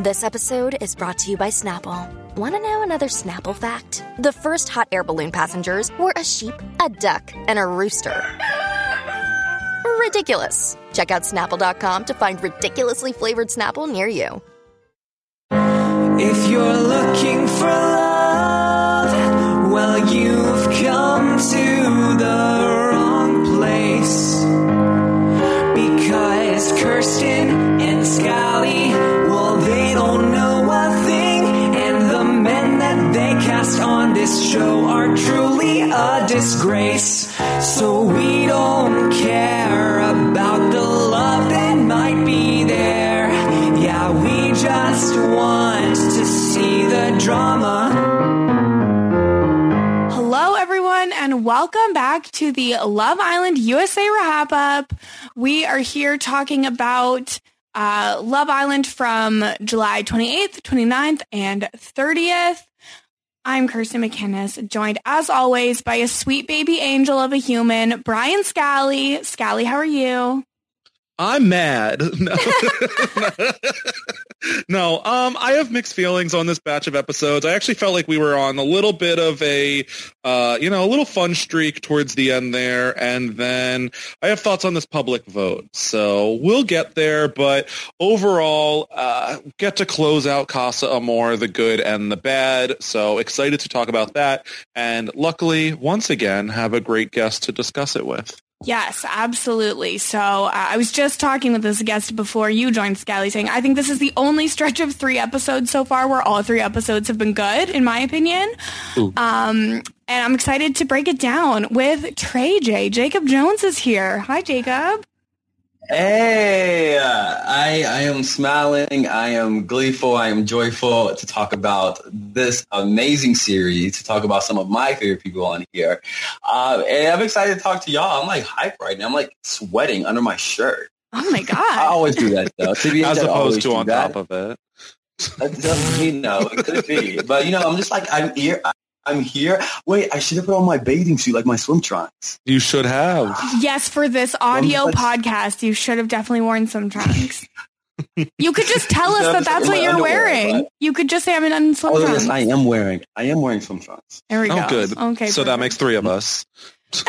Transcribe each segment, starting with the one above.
This episode is brought to you by Snapple. Want to know another Snapple fact? The first hot air balloon passengers were a sheep, a duck, and a rooster. Ridiculous. Check out snapple.com to find ridiculously flavored Snapple near you. If you're looking for love, well, you've come to the wrong place. Because Kirsten and Scally, cast on this show are truly a disgrace. So we don't care about the love that might be there. Yeah, we just want to see the drama. Hello, everyone, and welcome back to the Love Island USA wrap up. We are here talking about uh, Love Island from July 28th, 29th, and 30th. I'm Kirsten McInnes, joined as always by a sweet baby angel of a human, Brian Scally. Scally, how are you? I'm mad. No. no, um, I have mixed feelings on this batch of episodes. I actually felt like we were on a little bit of a, uh, you know, a little fun streak towards the end there, and then I have thoughts on this public vote. So we'll get there, but overall, uh, get to close out Casa Amor, the good and the bad. So excited to talk about that, and luckily, once again, have a great guest to discuss it with. Yes, absolutely. So uh, I was just talking with this guest before you joined Scally saying, I think this is the only stretch of three episodes so far where all three episodes have been good, in my opinion. Um, and I'm excited to break it down with Trey J. Jacob Jones is here. Hi, Jacob. Hey, I I am smiling. I am gleeful. I am joyful to talk about this amazing series. To talk about some of my favorite people on here, uh, and I'm excited to talk to y'all. I'm like hype right now. I'm like sweating under my shirt. Oh my God. I always do that though. To be As honest, I always opposed to on that. top of it. That doesn't mean no. It could be, but you know, I'm just like I'm here. I- I'm here. Wait, I should have put on my bathing suit, like my swim trunks. You should have. yes, for this audio podcast, you should have definitely worn some trunks. You could just tell us that that's what you're wearing. but- You could just say I'm in swim Oh trunks. yes, I am wearing. I am wearing swim trunks. There we go. Oh, good. Okay. so that makes three of us.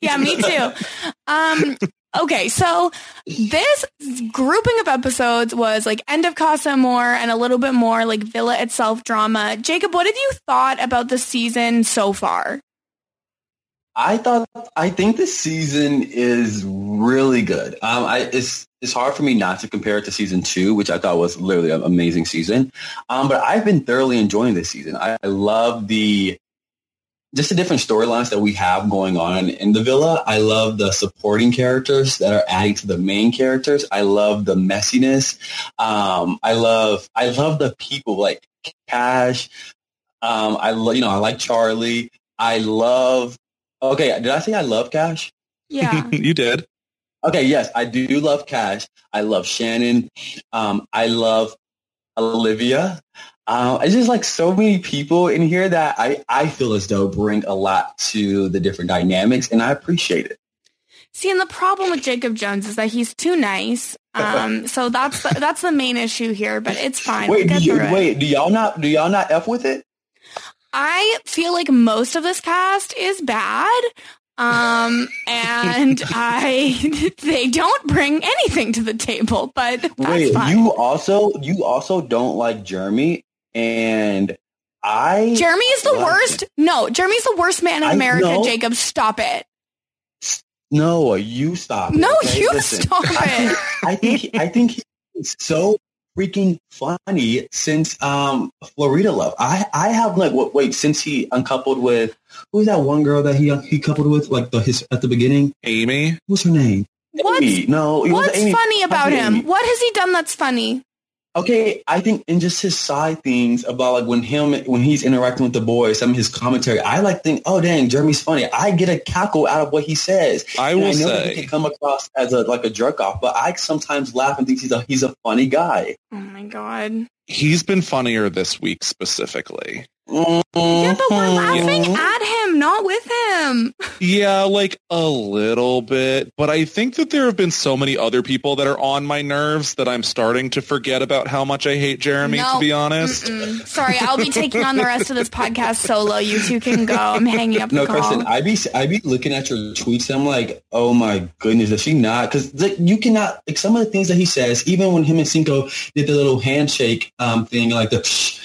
yeah, me too. Um, okay, so this grouping of episodes was like End of Casa Amor and a little bit more like Villa itself drama. Jacob, what have you thought about the season so far? I thought I think this season is really good. Um, I, it's it's hard for me not to compare it to season two, which I thought was literally an amazing season. Um, but I've been thoroughly enjoying this season. I, I love the just the different storylines that we have going on in the villa. I love the supporting characters that are adding to the main characters. I love the messiness. Um, I love I love the people like Cash. Um, I lo- you know I like Charlie. I love. Okay, did I say I love Cash? Yeah. you did. Okay, yes, I do love Cash. I love Shannon. Um, I love Olivia. Uh, it's just like so many people in here that I, I feel as though bring a lot to the different dynamics, and I appreciate it. See, and the problem with Jacob Jones is that he's too nice. Um, so that's the, that's the main issue here, but it's fine. Wait, we'll do you, it. wait, do y'all not do y'all not f with it? I feel like most of this cast is bad. Um, and I, they don't bring anything to the table, but Wait, fine. you also you also don't like Jeremy, and I Jeremy is the like worst. No, Jeremy's the worst man in I America, know. Jacob. Stop it. No, you stop. it, No, okay? you Listen, stop I it. think, I think he- I think he's so freaking funny since um Florida Love. I I have like what wait since he uncoupled with who's that one girl that he he coupled with like the his at the beginning. Amy. What's her name? What's, Amy. No, it was what's Amy. funny about Amy. him? What has he done that's funny? Okay, I think in just his side things about like when him when he's interacting with the boys, some of his commentary, I like think, oh dang, Jeremy's funny. I get a cackle out of what he says. I And will I know that say- he can come across as a like a jerk off, but I sometimes laugh and think he's a he's a funny guy. Oh my god. He's been funnier this week specifically. Yeah, but we're laughing at him, not with him. Yeah, like a little bit, but I think that there have been so many other people that are on my nerves that I'm starting to forget about how much I hate Jeremy, No. to be honest. Mm-mm. Sorry, I'll be taking on the rest of this podcast solo. You two can go. I'm hanging up the No, call. Kristen, I be I be looking at your tweets. And I'm like, oh my goodness, is she not? Because like, you cannot like some of the things that he says. Even when him and Cinco did the little handshake um, thing, like the psh,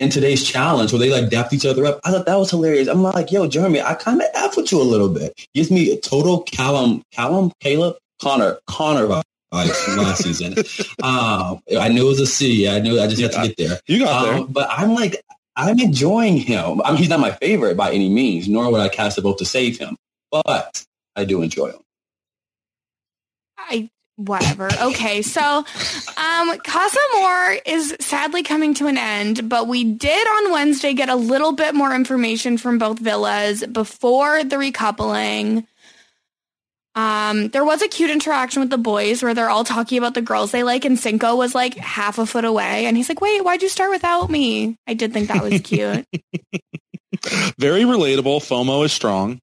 in today's challenge where they like dapped each other up. I thought that was hilarious. I'm like, yo, Jeremy, I kind of f with you a little bit. Gives me a total Callum, Callum, Caleb, Connor, Connor vibes from last season. Um, I knew it was a C. I knew I just had to get there. You got there. Um, but I'm like, I'm enjoying him. I mean, he's not my favorite by any means, nor would I cast a vote to save him. But I do enjoy him. I whatever. Okay, so um Casa Amor is sadly coming to an end, but we did on Wednesday get a little bit more information from both villas before the recoupling. Um, there was a cute interaction with the boys where they're all talking about the girls they like, and Cinco was like half a foot away, and he's like, "Wait, why'd you start without me?" I did think that was cute. Very relatable. FOMO is strong.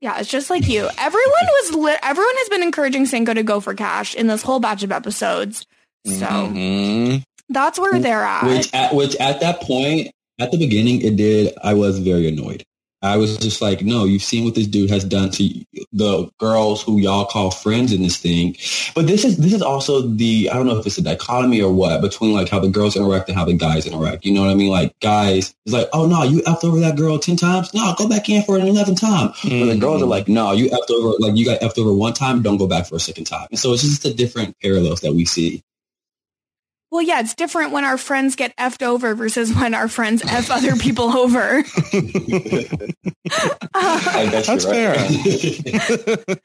Yeah, it's just like you. Everyone was everyone has been encouraging Cinco to go for cash in this whole batch of episodes. So Mhm. that's where they're at. Which at which at that point, at the beginning, it did. I was very annoyed. I was just like, no, you've seen what this dude has done to the girls who y'all call friends in this thing. But this is this is also the I don't know if it's a dichotomy or what between like how the girls interact and how the guys interact. You know what I mean? Like guys, it's like, oh no, you effed over that girl ten times. No, go back in for an eleventh time. But the girls are mm. like, no, you effed over like you got effed over one time. Don't go back for a second time. And so it's just the different parallels that we see. Well, yeah, it's different when our friends get effed over versus when our friends f other people over. I guess That's you're right.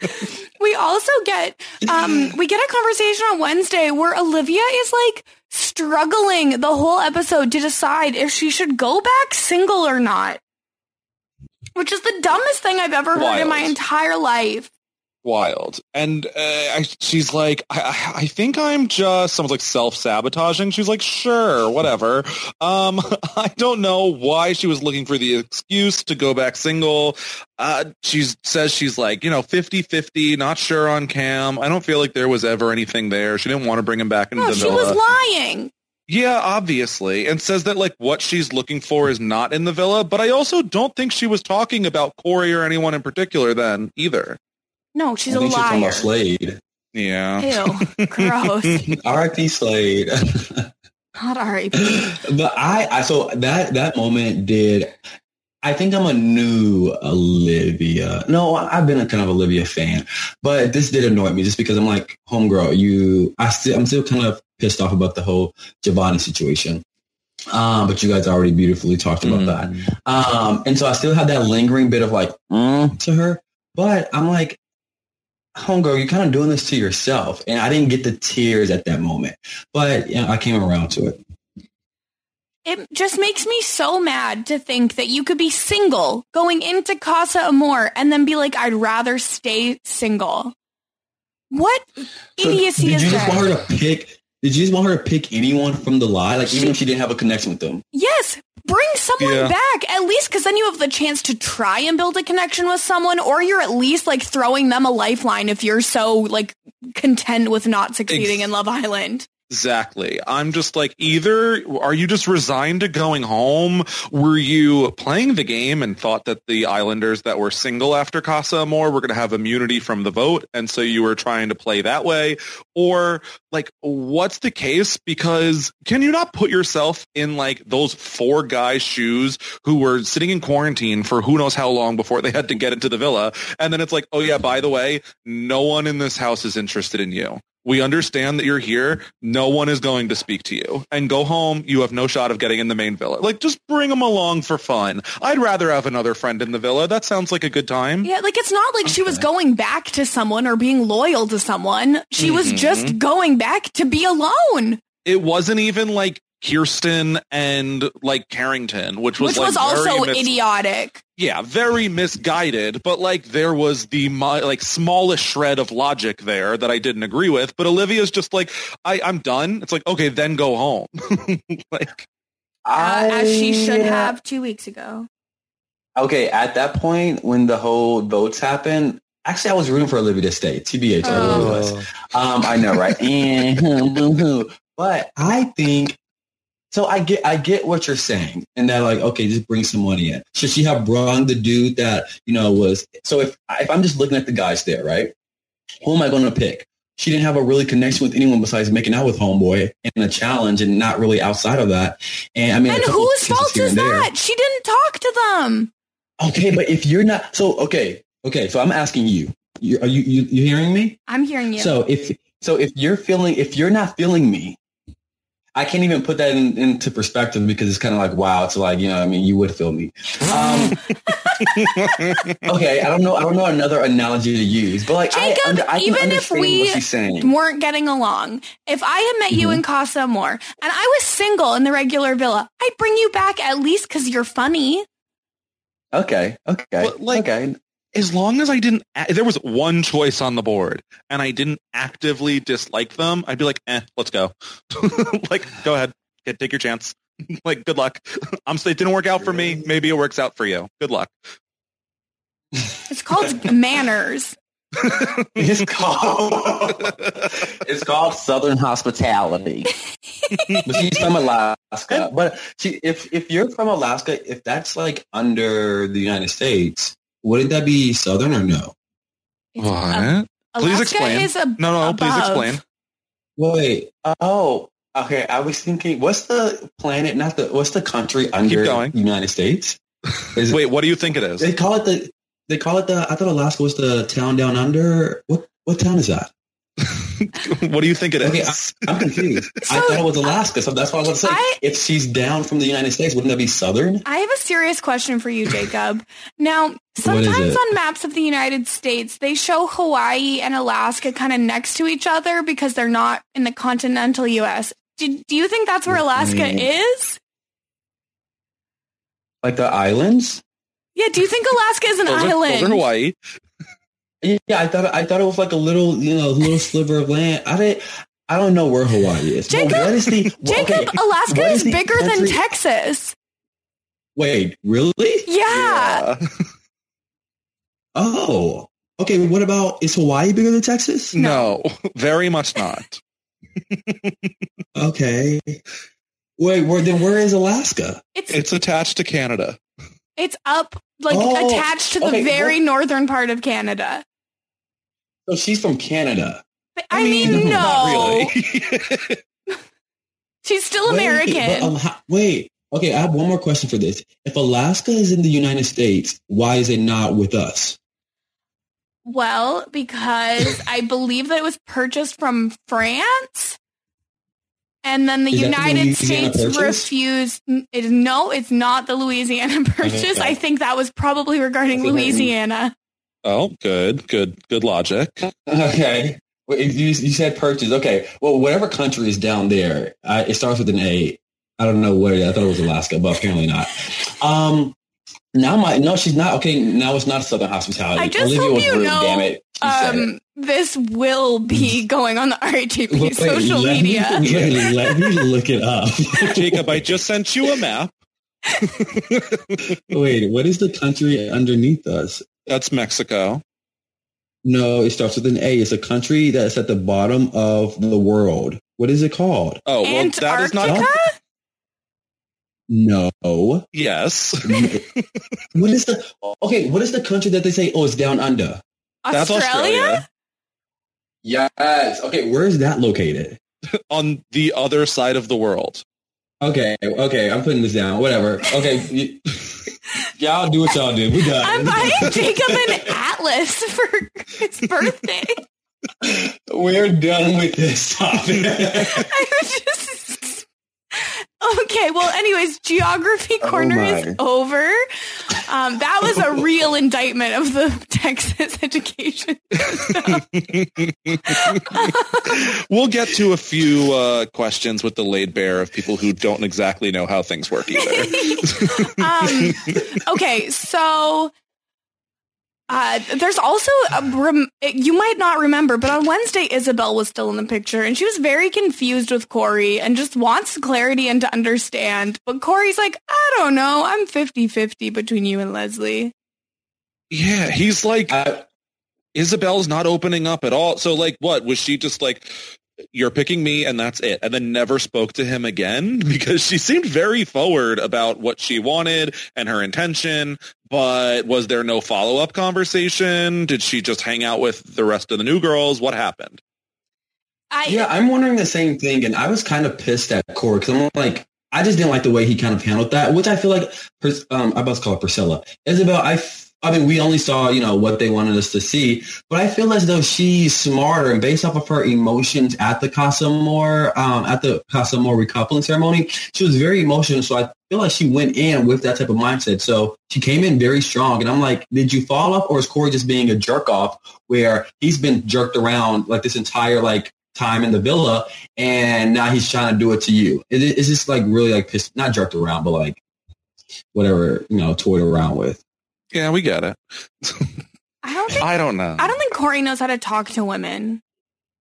we also get um we get a conversation on Wednesday where Olivia is like struggling the whole episode to decide if she should go back single or not. Which is the dumbest thing I've ever heard in my entire life. Wild. And uh, I, she's like, I, I think I'm just, someone's like self-sabotaging. She's like, sure, whatever. Um, I don't know why she was looking for the excuse to go back single. Uh, she says she's like, you know, 50-50, not sure on Cam. I don't feel like there was ever anything there. She didn't want to bring him back into No, the she villa. was lying. Yeah, obviously. And says that like what she's looking for is not in the villa, but I also don't think she was talking about Corey or anyone in particular then either. No, she's I a think she's talking liar. about Slade. Yeah. Ew, gross. R.I.P. Slade. Not R.I.P. but I, I, so that that moment did. I think I'm a new Olivia. No, I've been a kind of Olivia fan, but this did annoy me just because I'm like, homegirl, you. I still, I'm still kind of pissed off about the whole Giovanni situation. Um, but you guys already beautifully talked about that. Um, and so I still have that lingering bit of like mm, to her, but I'm like, homegirl, you're kind of doing this to yourself. And I didn't get the tears at that moment, but you know, I came around to it. It just makes me so mad to think that you could be single going into Casa Amor and then be like, I'd rather stay single. What idiocy So did is you just that? want her to pick? Did you just want her to pick anyone from the lie? Like even if she didn't have a connection with them? Yes, bring someone Yeah. back at least because then you have the chance to try and build a connection with someone, or you're at least like throwing them a lifeline if you're so like content with not succeeding Ex- in Love Island. Exactly. I'm just like, either are you just resigned to going home? Were you playing the game and thought that the Islanders that were single after Casa Amor were going to have immunity from the vote, and so you were trying to play that way? Or like, what's the case? Because can you not put yourself in like those four guys' shoes who were sitting in quarantine for who knows how long before they had to get into the villa, and then it's like, oh yeah, by the way, no one in this house is interested in you. We understand that you're here. No one is going to speak to you. And go home. You have no shot of getting in the main villa. Like, just bring them along for fun. I'd rather have another friend in the villa. That sounds like a good time. Yeah, like it's not like she was going back to someone or being loyal to someone. She was Mhm. just going back to be alone. it wasn't even like Kirsten and like Carrington, which was which like was also very mis- idiotic. yeah, very misguided. But like there was the like smallest shred of logic there that I didn't agree with. But Olivia's just like, I I'm done. It's like okay, then go home. like Uh, as she should have two weeks ago. Okay, at that point when the whole votes happened, actually I was rooting for Olivia to stay. TBH, I really was. Um, I know, right? And boo-hoo. but I think so. I get, I get what you're saying, and that like, okay, just bring some money in. Should she have brought the dude that you know was? So if if I'm just looking at the guys there, right? Who am I going to pick? She didn't have a really connection with anyone besides making out with Homeboy in a challenge, and not really outside of that. And I mean, And whose fault is and there. that? She didn't talk to them. Okay, but if you're not so okay, okay. So I'm asking you. you are you, you you hearing me? I'm hearing you. So if so if you're feeling if you're not feeling me, I can't even put that in, into perspective because it's kind of like wow. It's like you know I mean you would feel me. Um, okay, I don't know. I don't know another analogy to use, but like Jacob, I, under, I can even if understand we what she's saying. weren't getting along. If I had met you Mhm. in Casa Amor and I was single in the regular villa, I'd bring you back at least because you're funny. Okay, okay, But, like, okay. As long as I didn't, there was one choice on the board, and I didn't actively dislike them, I'd be like, eh, let's go. like, go ahead, Get- take your chance. like, good luck. I'm. It didn't work out for me. Maybe it works out for you. Good luck. It's called manners. It's called it's called Southern hospitality. but she's from Alaska. But she, if if you're from Alaska, if that's like under the United States, wouldn't that be Southern or no? It's ab- Please Alaska explain. is a, No, no, please explain. Wait. Oh, okay. I was thinking, what's the planet? Not the. What's the country under going. the United States? Is it- Wait, what do you think it is? They call it the. They call it the. I thought Alaska was the town down under. What what town is that? what do you think it is? Okay, I'm confused. I thought it was Alaska, so that's what I was going to say. I- if she's down from the United States, wouldn't that be Southern? I have a serious question for you, Jacob. now, sometimes on maps of the United States, they show Hawaii and Alaska kind of next to each other because they're not in the continental U.S. Do, do you think that's where Alaska Mm. is? Like the islands? Yeah, do you think Alaska is an those, are, island? those are Hawaii. Yeah, I thought I thought it was like a little, you know, little sliver of land. I didn't. I don't know where Hawaii is. Jacob- what is the Jacob, okay, Alaska what is the bigger than Texas. Wait, really? Yeah. Oh, okay. What about is Hawaii bigger than Texas? No, very much not. Okay. Wait, where then? Where is Alaska? It's It's attached to Canada. it's up like Oh, attached to the okay, very well- northern part of Canada. So she's from Canada. But, I, mean, no, not really. she's still Wait, American. but, um, ho- wait. Okay, I have one more question for this. If Alaska is in the United States, why is it not with us? Well, because I believe that it was purchased from France. And then the Is that the United States Purchase? refused. It, no, it's not the Louisiana Purchase. I think that was probably regarding I mean. Louisiana. Oh, good, good, good logic. Okay. Wait, you, you said purchase. Okay. Well, whatever country is down there, uh, it starts with an A. I don't know where. I thought it was Alaska, but apparently not. Um, now my no, she's not. Okay, now it's not Southern hospitality. I just Olivia hope was you rude, know, Damn it. She it. Um, this will be going on the RHAP Wait, social let media. Me, wait, let me look it up. Jacob, I just sent you a map. wait, what is the country underneath us? That's Mexico. No, it starts with an A. It's a country that's at the bottom of the world. What is it called? Oh, well, that is Antarctica? not. No. Yes, what is the okay? What is the country that they say? Oh, it's down under. that's Australia? Australia. Yes. Okay, where is that located? On the other side of the world. Okay, okay, I'm putting this down. Whatever. Okay, y- y'all do what y'all do. We done. I'm buying Jacob an atlas for his birthday. We're done with this topic. I was just okay. Well, anyways, geography Oh corner is over. Um, that was a real indictment of the Texas education. we'll get to a few uh, questions with the laid bare of people who don't exactly know how things work either. um, okay, so uh, there's also a rem- you might not remember, but on Wednesday, Isabel was still in the picture, and she was very confused with Corey and just wants clarity and to understand. But Corey's like, I don't know, I'm 50-50 between you and Leslie. Yeah, he's like, uh, Isabel's not opening up at all. So, like, what was she just like? you're picking me and that's it and then never spoke to him again because she seemed very forward about what she wanted and her intention but was there no follow-up conversation? Did she just hang out with the rest of the new girls? What happened? I, yeah i'm wondering the same thing and i was kind of pissed at Corey because i'm like i just didn't like the way he kind of handled that which i feel like um, i about to call her priscilla. Isabel i I mean, we only saw, you know, what they wanted us to see, but I feel as though she's smarter and based off of her emotions at the Casa Amor, um, at the Casa Amor recoupling ceremony, she was very emotional. So I feel like she went in with that type of mindset. So she came in very strong. And I'm like, did you fall off or is Corey just being a jerk off where he's been jerked around like this entire like time in the villa and now he's trying to do it to you? Is this like really like pissed, not jerked around, but like whatever, you know, toyed around with? Yeah, we get it. I don't think, I don't know. I don't think Corey knows how to talk to women.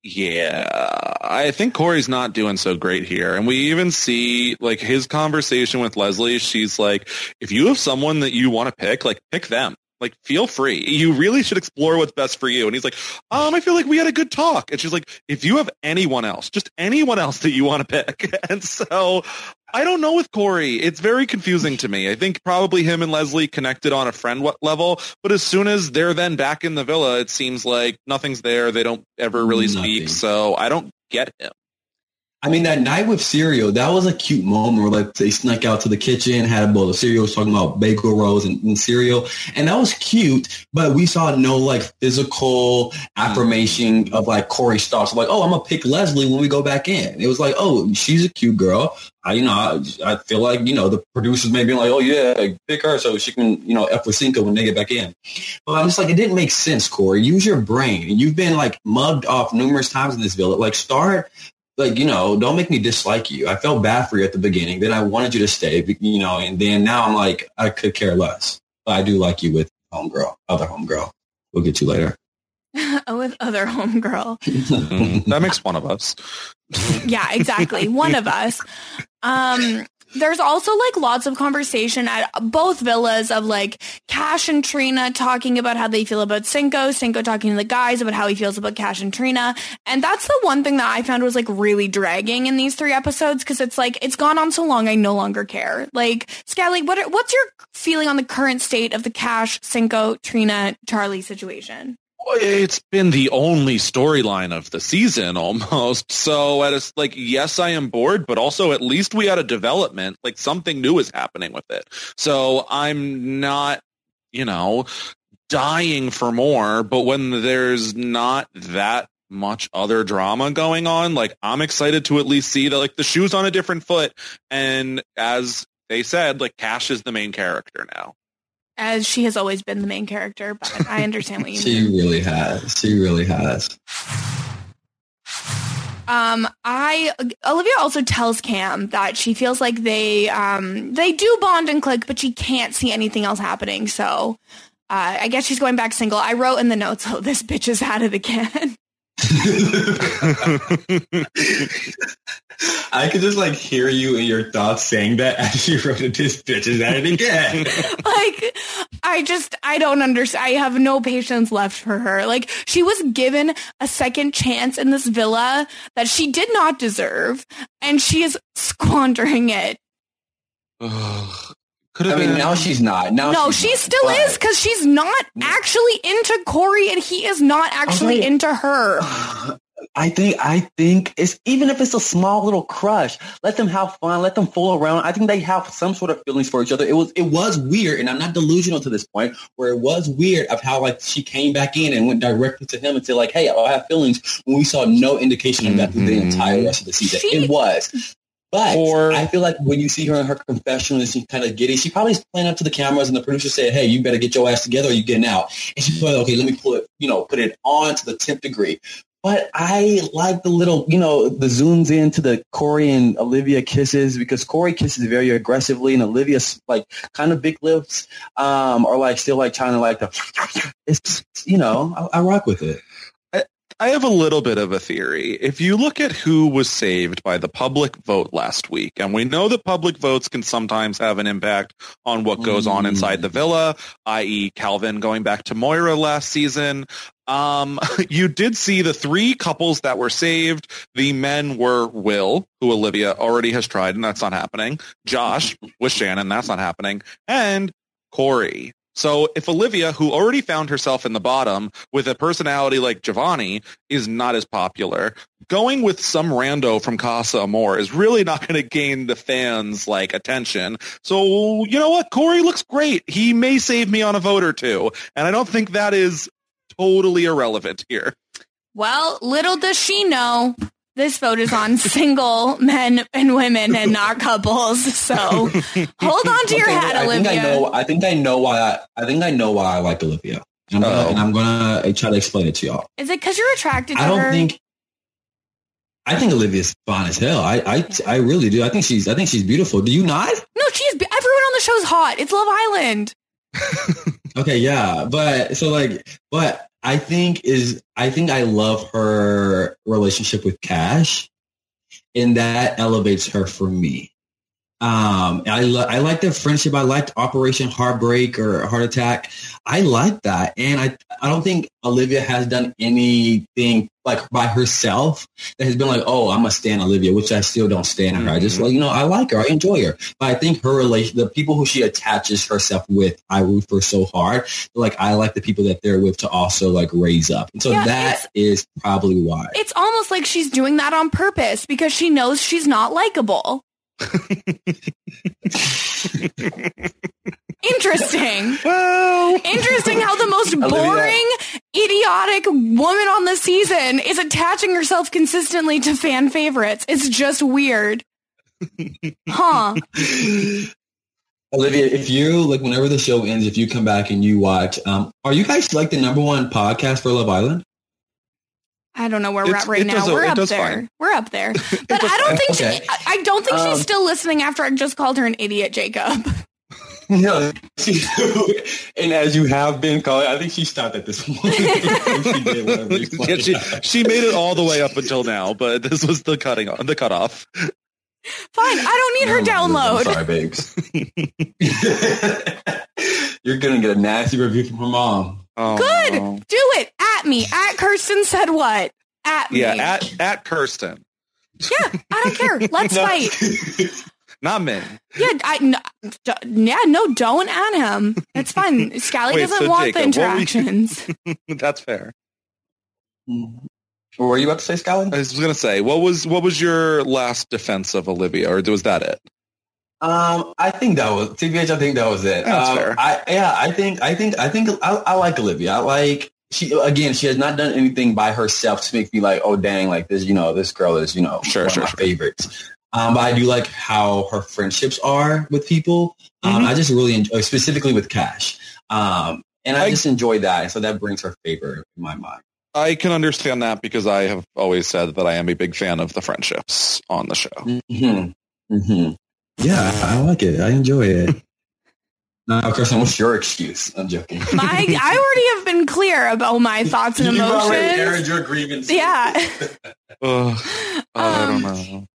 Yeah, I think Corey's not doing so great here. And we even see like his conversation with Leslie. She's like, if you have someone that you want to pick, like pick them. Like, feel free. You really should explore what's best for you. And he's like, um, I feel like we had a good talk. And she's like, if you have anyone else, just anyone else that you want to pick. And so I don't know with Corey. It's very confusing to me. I think probably him and Leslie connected on a friend level, but as soon as they're then back in the villa, it seems like nothing's there. They don't ever really Nothing. speak. So I don't get him. I mean, that night with cereal, that was a cute moment where like they snuck out to the kitchen, had a bowl of cereal, was talking about bagel rolls and, and, cereal. And that was cute, but we saw no like physical affirmation of like Corey Starks. Like, oh, I'm going to pick Leslie when we go back in. It was like, oh, she's a cute girl. I, you know, I, I feel like, you know, the producers may be like, oh yeah, pick her so she can, you know, F with Cinco when they get back in. But I'm just like, it didn't make sense, Corey. Use your brain. You've been like mugged off numerous times in this villa. Like start like you know don't make me dislike you. I felt bad for you at the beginning. Then i wanted you to stay you know and then now i'm like i could care less. But i do like you with homegirl other homegirl. We'll get you later. With other homegirl. Mm, that makes one of us. Yeah exactly. One of us. Um there's also like lots of conversation at both villas of like Cash and Trina talking about how they feel about Cinco, Cinco talking to the guys about how he feels about Cash and Trina. And that's the one thing that I found was like really dragging in these three episodes because it's like it's gone on so long I no longer care. Like Scally, what are, what's your feeling on the current state of the Cash, Cinco, Trina, Charlie situation? It's been the only storyline of the season almost. So at a, like, yes, I am bored, but also at least we had a development, like something new is happening with it. So I'm not, you know, dying for more, but when there's not that much other drama going on, like I'm excited to at least see that like the shoe's on a different foot. And as they said, like Cash is the main character now as she has always been the main character, but I understand what you she mean. She really has. She really has. Um, I Olivia also tells Cam that she feels like they um they do bond and click, but she can't see anything else happening. So uh, I guess she's going back single. I wrote in the notes, "Oh, this bitch is at it again." I could just like hear you in your thoughts saying that as you wrote it. This bitch is at it again. like, I just, I don't understand. I have no patience left for her. Like, she was given a second chance in this villa that she did not deserve, and she is squandering it. Could have I mean, been. now she's not. Now no, she still not. is because she's not actually into Corey, and he is not actually okay. into her. I think I think it's even if it's a small little crush, let them have fun, let them fool around. I think they have some sort of feelings for each other. It was it was weird, and I'm not delusional to this point, where it was weird of how like she came back in and went directly to him and said like, "Hey, I have feelings." When we saw no indication of that through the mm-hmm. entire rest of the season, she, it was But Or- I feel like when you see her in her confessional and she's kind of giddy, she probably is playing up to the cameras and the producer said, hey, you better get your ass together or you're getting out. And she's like, okay, let me pull it, you know, put it on to the 10th degree. But I like the little, you know, the zooms into the Corey and Olivia kisses because Corey kisses very aggressively and Olivia's like kind of big lips um, are like still like trying to like the, it's, you know, I, I rock with it. I have a little bit of a theory. If you look at who was saved by the public vote last week, and we know that public votes can sometimes have an impact on what goes on inside the villa, i.e. Calvin going back to Moira last season, um, you did see the three couples that were saved. The men were Will, who Olivia already has tried, and that's not happening. Josh with Shannon, that's not happening. And Corey. So if Olivia, who already found herself in the bottom with a personality like Giovanni, is not as popular, going with some rando from Casa Amor is really not going to gain the fans like attention. So you know what? Corey looks great. He may save me on a vote or two, and I don't think that is totally irrelevant here. Well, little does she know, this vote is on single men and women and not couples. So hold on to your Okay, hat, I Olivia. Think I know. I think I know why. I, I think I know why I like Olivia. And I'm, gonna, Oh. and I'm gonna uh, try to explain it to y'all. Is it because you're attracted to I don't her? think. I think Olivia's fine as hell. I, I I really do. I think she's I think she's beautiful. Do you not? no, she's everyone on the show's hot. It's Love Island. Okay, yeah, but so like, but I think is I think I love her relationship with Cash, and that elevates her for me. Um, I lo- I like their friendship. I liked Operation Heartbreak or Heart Attack. I like that, and I I don't think Olivia has done anything like by herself that has been like, oh, I'm a stan Olivia, which I still don't stand her. I just mm-hmm. like you know I like her, I enjoy her, but I think her relation, the people who she attaches herself with, I root for so hard. Like I like the people that they're with to also like raise up, and so Yeah, that is probably why. It's almost like she's doing that on purpose because she knows she's not likable. Interesting. Well, Interesting how the most boring, idiotic woman on the season is attaching herself consistently to fan favorites. It's just weird. Huh. Olivia, if you like, whenever the show ends, if you come back and you watch, um, are you guys like the number one podcast for Love Island? I don't know where we're It's- at right now. does- We're up there. fine. We're up there. But I don't fine. think Okay. she, I I don't think Um, she's still listening after I just called her an idiot, Jacob. No. and as you have been calling, I think she stopped at this point. she did whatever you yeah, she, she made it all the way up until now, but this was the cutting on the cutoff. Fine. I don't need her Oh, download. I'm sorry, babes. You're gonna get a nasty review from her mom. Oh, Good. Do it. At me. At Kirsten said what? At me. Yeah, at at Kirsten, Yeah, I don't care. Let's No. fight. Not men. Yeah, I, n- d- yeah, no, don't at him. That's fine. Scally Wait, doesn't so want the Jacob, what were you- interactions. That's fair. What were you about to say, Scotland? I was gonna say, what was what was your last defense of Olivia, or was that it? Um, I think that was TBH. I think that was it. That's um, fair. I yeah, I think I think I think I, I like Olivia. I like she again. She has not done anything by herself to make me like, oh dang, like this. You know, this girl is you know Sure, one sure, of my sure. favorites. Um, but I do like how her friendships are with people. Um, Mhm. I just really enjoy, specifically with Cash. Um, and I, I- just enjoy that. So that brings her favor in my mind. I can understand that because I have always said that I am a big fan of the friendships on the show. hmm hmm Yeah, I like it. I enjoy it. now, Kirsten, what's your excuse? I'm joking. My, I already have been clear about my thoughts and You've already aired your grievances. Yeah. Ugh, I don't Um, know.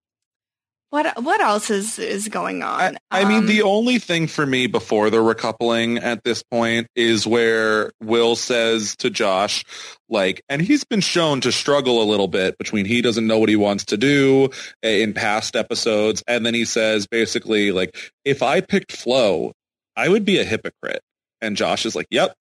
What else is is going on? I mean, Um, the only thing for me before the recoupling at this point is where Will says to Josh, like, and he's been shown to struggle a little bit between he doesn't know what he wants to do uh, in past episodes. And then he says basically, like, if I picked Flo, I would be a hypocrite. And Josh is like, yep.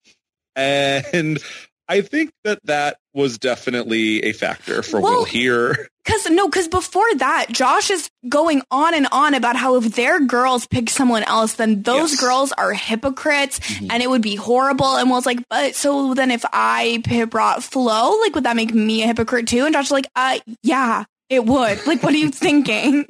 And I think that that was definitely a factor for Well, Will here. Cause no, cause before that, Josh is going on and on about how if their girls pick someone else, then those Yes. girls are hypocrites Mhm. and it would be horrible. And Will's like, but so then if I brought Flo, like would that make me a hypocrite too? And Josh is like, uh, yeah, it would. Like, what are you thinking?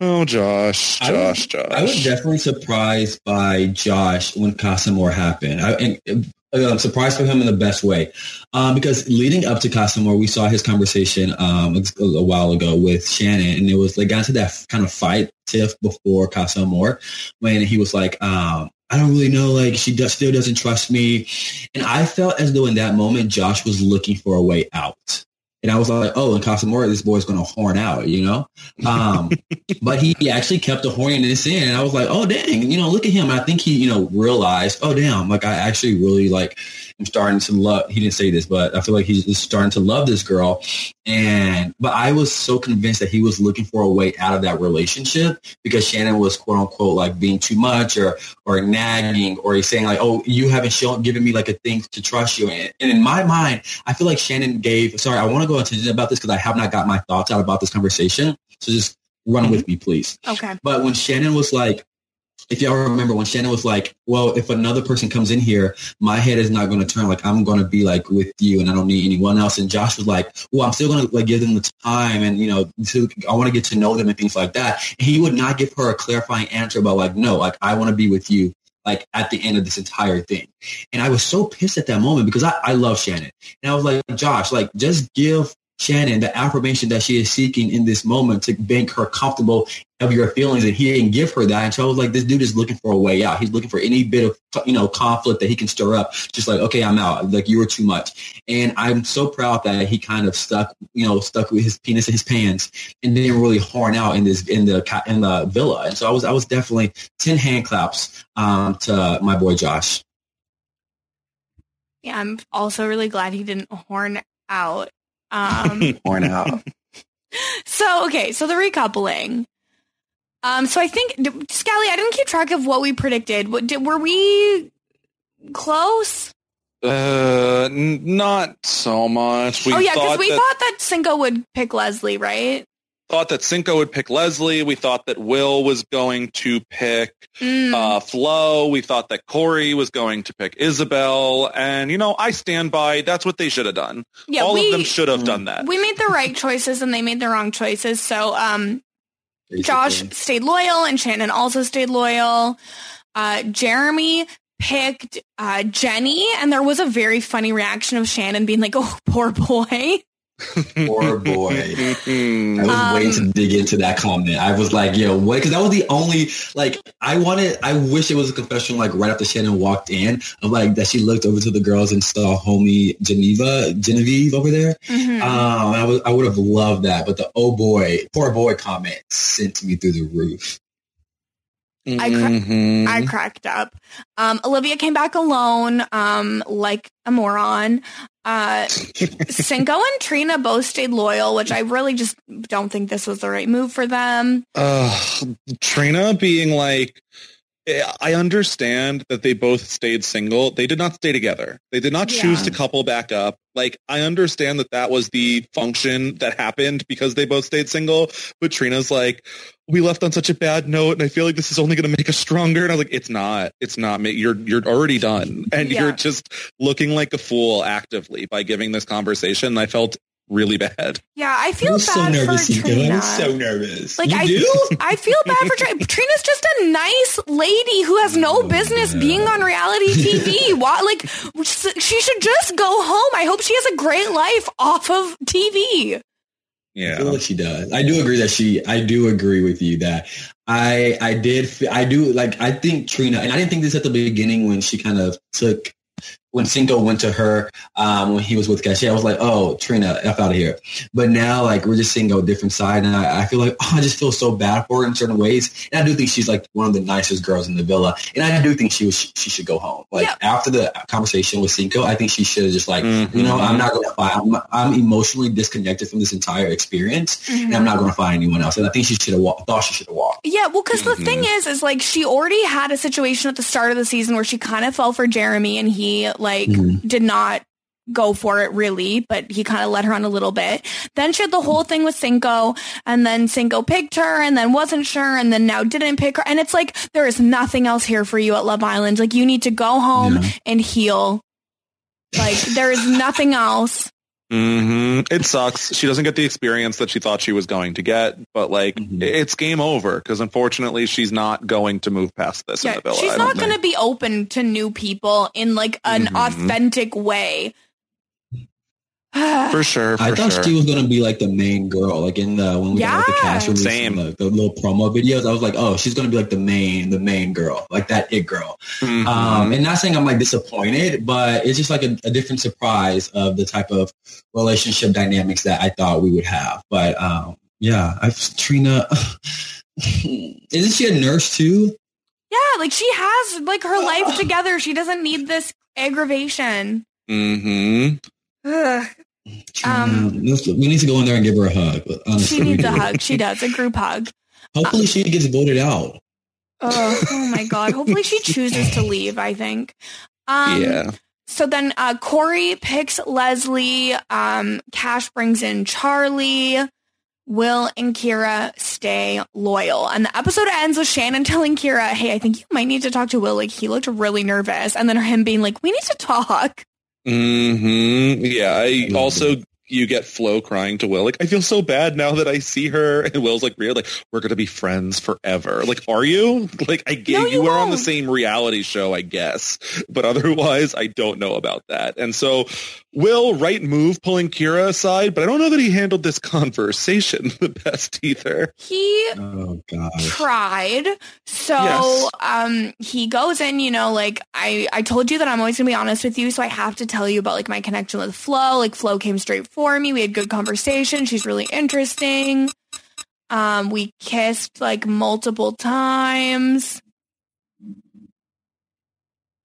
Oh, Josh, I was- Josh, Josh. I was definitely surprised by Josh when Casa Amor happened. I, and, uh, I'm surprised for him in the best way, um, because leading up to Casa Amor, we saw his conversation um, a, while ago with Shannon, and it was like got into that kind of fight tiff before Casa Amor when he was like, um, "I don't really know, like she does, still doesn't trust me," and I felt as though in that moment Josh was looking for a way out. And I was like, oh, in Casa Amor, this boy's going to horn out, you know? Um, but he, he actually kept the horniness in. His hand. And I was like, oh, dang, you know, look at him. I think he, you know, realized, oh, damn, like I actually really like am starting to love, he didn't say this, but I feel like he's just starting to love this girl. And, but I was so convinced that he was looking for a way out of that relationship because Shannon was quote unquote like being too much or, or nagging or he's saying like, oh, you haven't shown, given me like a thing to trust you in. And in my mind, I feel like Shannon gave, sorry, I want to go into about this because I have not got my thoughts out about this conversation. So just run mm-hmm. with me, please. Okay. But when Shannon was like, if y'all remember when Shannon was like, well, if another person comes in here, my head is not going to turn. Like I'm going to be like with you and I don't need anyone else. And Josh was like, well, I'm still going to like give them the time and, you know, to, I want to get to know them and things like that. And he would not give her a clarifying answer about like, no, like I want to be with you like at the end of this entire thing. And I was so pissed at that moment because I, I love Shannon. And I was like, Josh, like just give Shannon the affirmation that she is seeking in this moment to make her comfortable of your feelings and he didn't give her that. And so I was like, this dude is looking for a way out. He's looking for any bit of, you know, conflict that he can stir up. Just like, okay, I'm out. Like you were too much. And I'm so proud that he kind of stuck, you know, stuck with his penis in his pants and didn't really horn out in this, in the, in the villa. And so I was, I was definitely 10 hand claps, um, to my boy Josh. Yeah, I'm also really glad he didn't horn out. Um, Horn out. so okay, so the recoupling. Um, so I think d- Scally, I didn't keep track of what we predicted. What did, were we close? Uh, n- not so much. We oh yeah, because we that, thought that Cinco would pick Leslie, right? Thought that Cinco would pick Leslie. We thought that Will was going to pick Mm. uh, Flo. We thought that Corey was going to pick Isabel. And, you know, I stand by that's what they should have done. yeah, All we of them should have done that. we made the right choices and they made the wrong choices. So um, Josh stayed loyal and Shannon also stayed loyal. Uh, Jeremy picked uh, Jenny, and there was a very funny reaction of Shannon being like, "Oh, poor boy." Poor boy. I was Um, waiting to dig into that comment. I was like, yo, what? Because that was the only, like, I wanted, I wish it was a confession, like, right after Shannon walked in, of like, that she looked over to the girls and saw homie Geneva, Genevieve over there. Mhm. Um, I, was, I would have loved that. But the oh boy, poor boy comment sent me through the roof. I cra- Mhm. I cracked up. Um, Olivia came back alone, um, like a moron. Uh, Cinco and Trina both stayed loyal, which I really just don't think this was the right move for them. Ugh, Trina being like, I understand that they both stayed single. They did not stay together. They did not choose Yeah. to couple back up. Like, I understand that that was the function that happened because they both stayed single. But Trina's like, we left on such a bad note, and I feel like this is only going to make us stronger. And I was like, it's not. It's not. You're you're already done, and Yeah. you're just looking like a fool actively by giving this conversation. I felt really bad. Yeah, I feel I was bad so nervous, for Cinco. I Trina. was so nervous. Like you I, do? I feel bad for Trina. Trina's just a nice lady who has no Oh, business yeah. being on reality TV. Why, like, she should just go home. I hope she has a great life off of TV. I Yeah. feel like she does. I do agree that she. I do agree with you that I. I did. I do like. I think Trina, and I didn't think this at the beginning when she kind of took when Cinco went to her um, when he was with Cash. I was like, oh, Trina, f out of here. But now, like, we're just seeing a different side, and I, I feel like oh, I just feel so bad for her in certain ways. And I do think she's like one of the nicest girls in the villa, and I do think she was she should go home. Like Yeah. after the conversation with Cinco, I think she should have just like, Mhm. you know, I'm not going to fight. I'm, I'm emotionally disconnected from this entire experience and I'm not going to find anyone else. And I think she should have walked. Thought she should have walked. Yeah, well, because the Mm-hmm. thing is, is like she already had a situation at the start of the season where she kind of fell for Jeremy and he like Mhm. did not go for it really, but he kind of led her on a little bit. Then she had the whole thing with Cinco and then Cinco picked her and then wasn't sure and then now didn't pick her. And it's like, there is nothing else here for you at Love Island. Like you need to go home Yeah. and heal. Like there is nothing else. Hmm It sucks. She doesn't get the experience that she thought she was going to get, but like Mhm. it's game over because unfortunately she's not going to move past this in Yeah, the villa. she's not going to be open to new people in like an Mhm. authentic way. for sure. For I thought sure. she was gonna be like the main girl, like in the when we got like, the Yeah. cast release Same. and, like, the little promo videos. I was like, oh, she's gonna be like the main, the main girl, like that it girl. Mhm. Um, and not saying I'm like disappointed, but it's just like a, a different surprise of the type of relationship dynamics that I thought we would have. But um, yeah, I've Trina. Isn't she a nurse too? yeah, like she has like her life together. She doesn't need this aggravation. Mhm. Ugh. Um, let's- we need to go in there and give her a hug. Honestly, She needs a hug. She does a group hug. Hopefully, she gets voted out. Oh, oh my god. Hopefully she chooses to leave, I think. Um yeah. so then uh Corey picks Leslie, um Cash brings in Charlie. Will and Kira stay loyal. And the episode ends with Shannon telling Kira, "Hey, I think you might need to talk to Will. Like he looked really nervous." And then him being like, "We need to talk." Hmm Yeah. I also you get Flo crying to Will like I feel so bad now that I see her and Will's like weird like we're gonna be friends forever. Like are you? Like I get No, you, you were on the same reality show I guess, but otherwise I don't know about that. And so Will right move pulling Kira aside, but I don't know that he handled this conversation the best either. He Oh tried. So Yes. um he goes in, you know, like I I told you that I'm always going to be honest with you, so I have to tell you about like my connection with Flo. Like Flo came straight for me. We had good conversation. She's really interesting. Um we kissed like multiple times.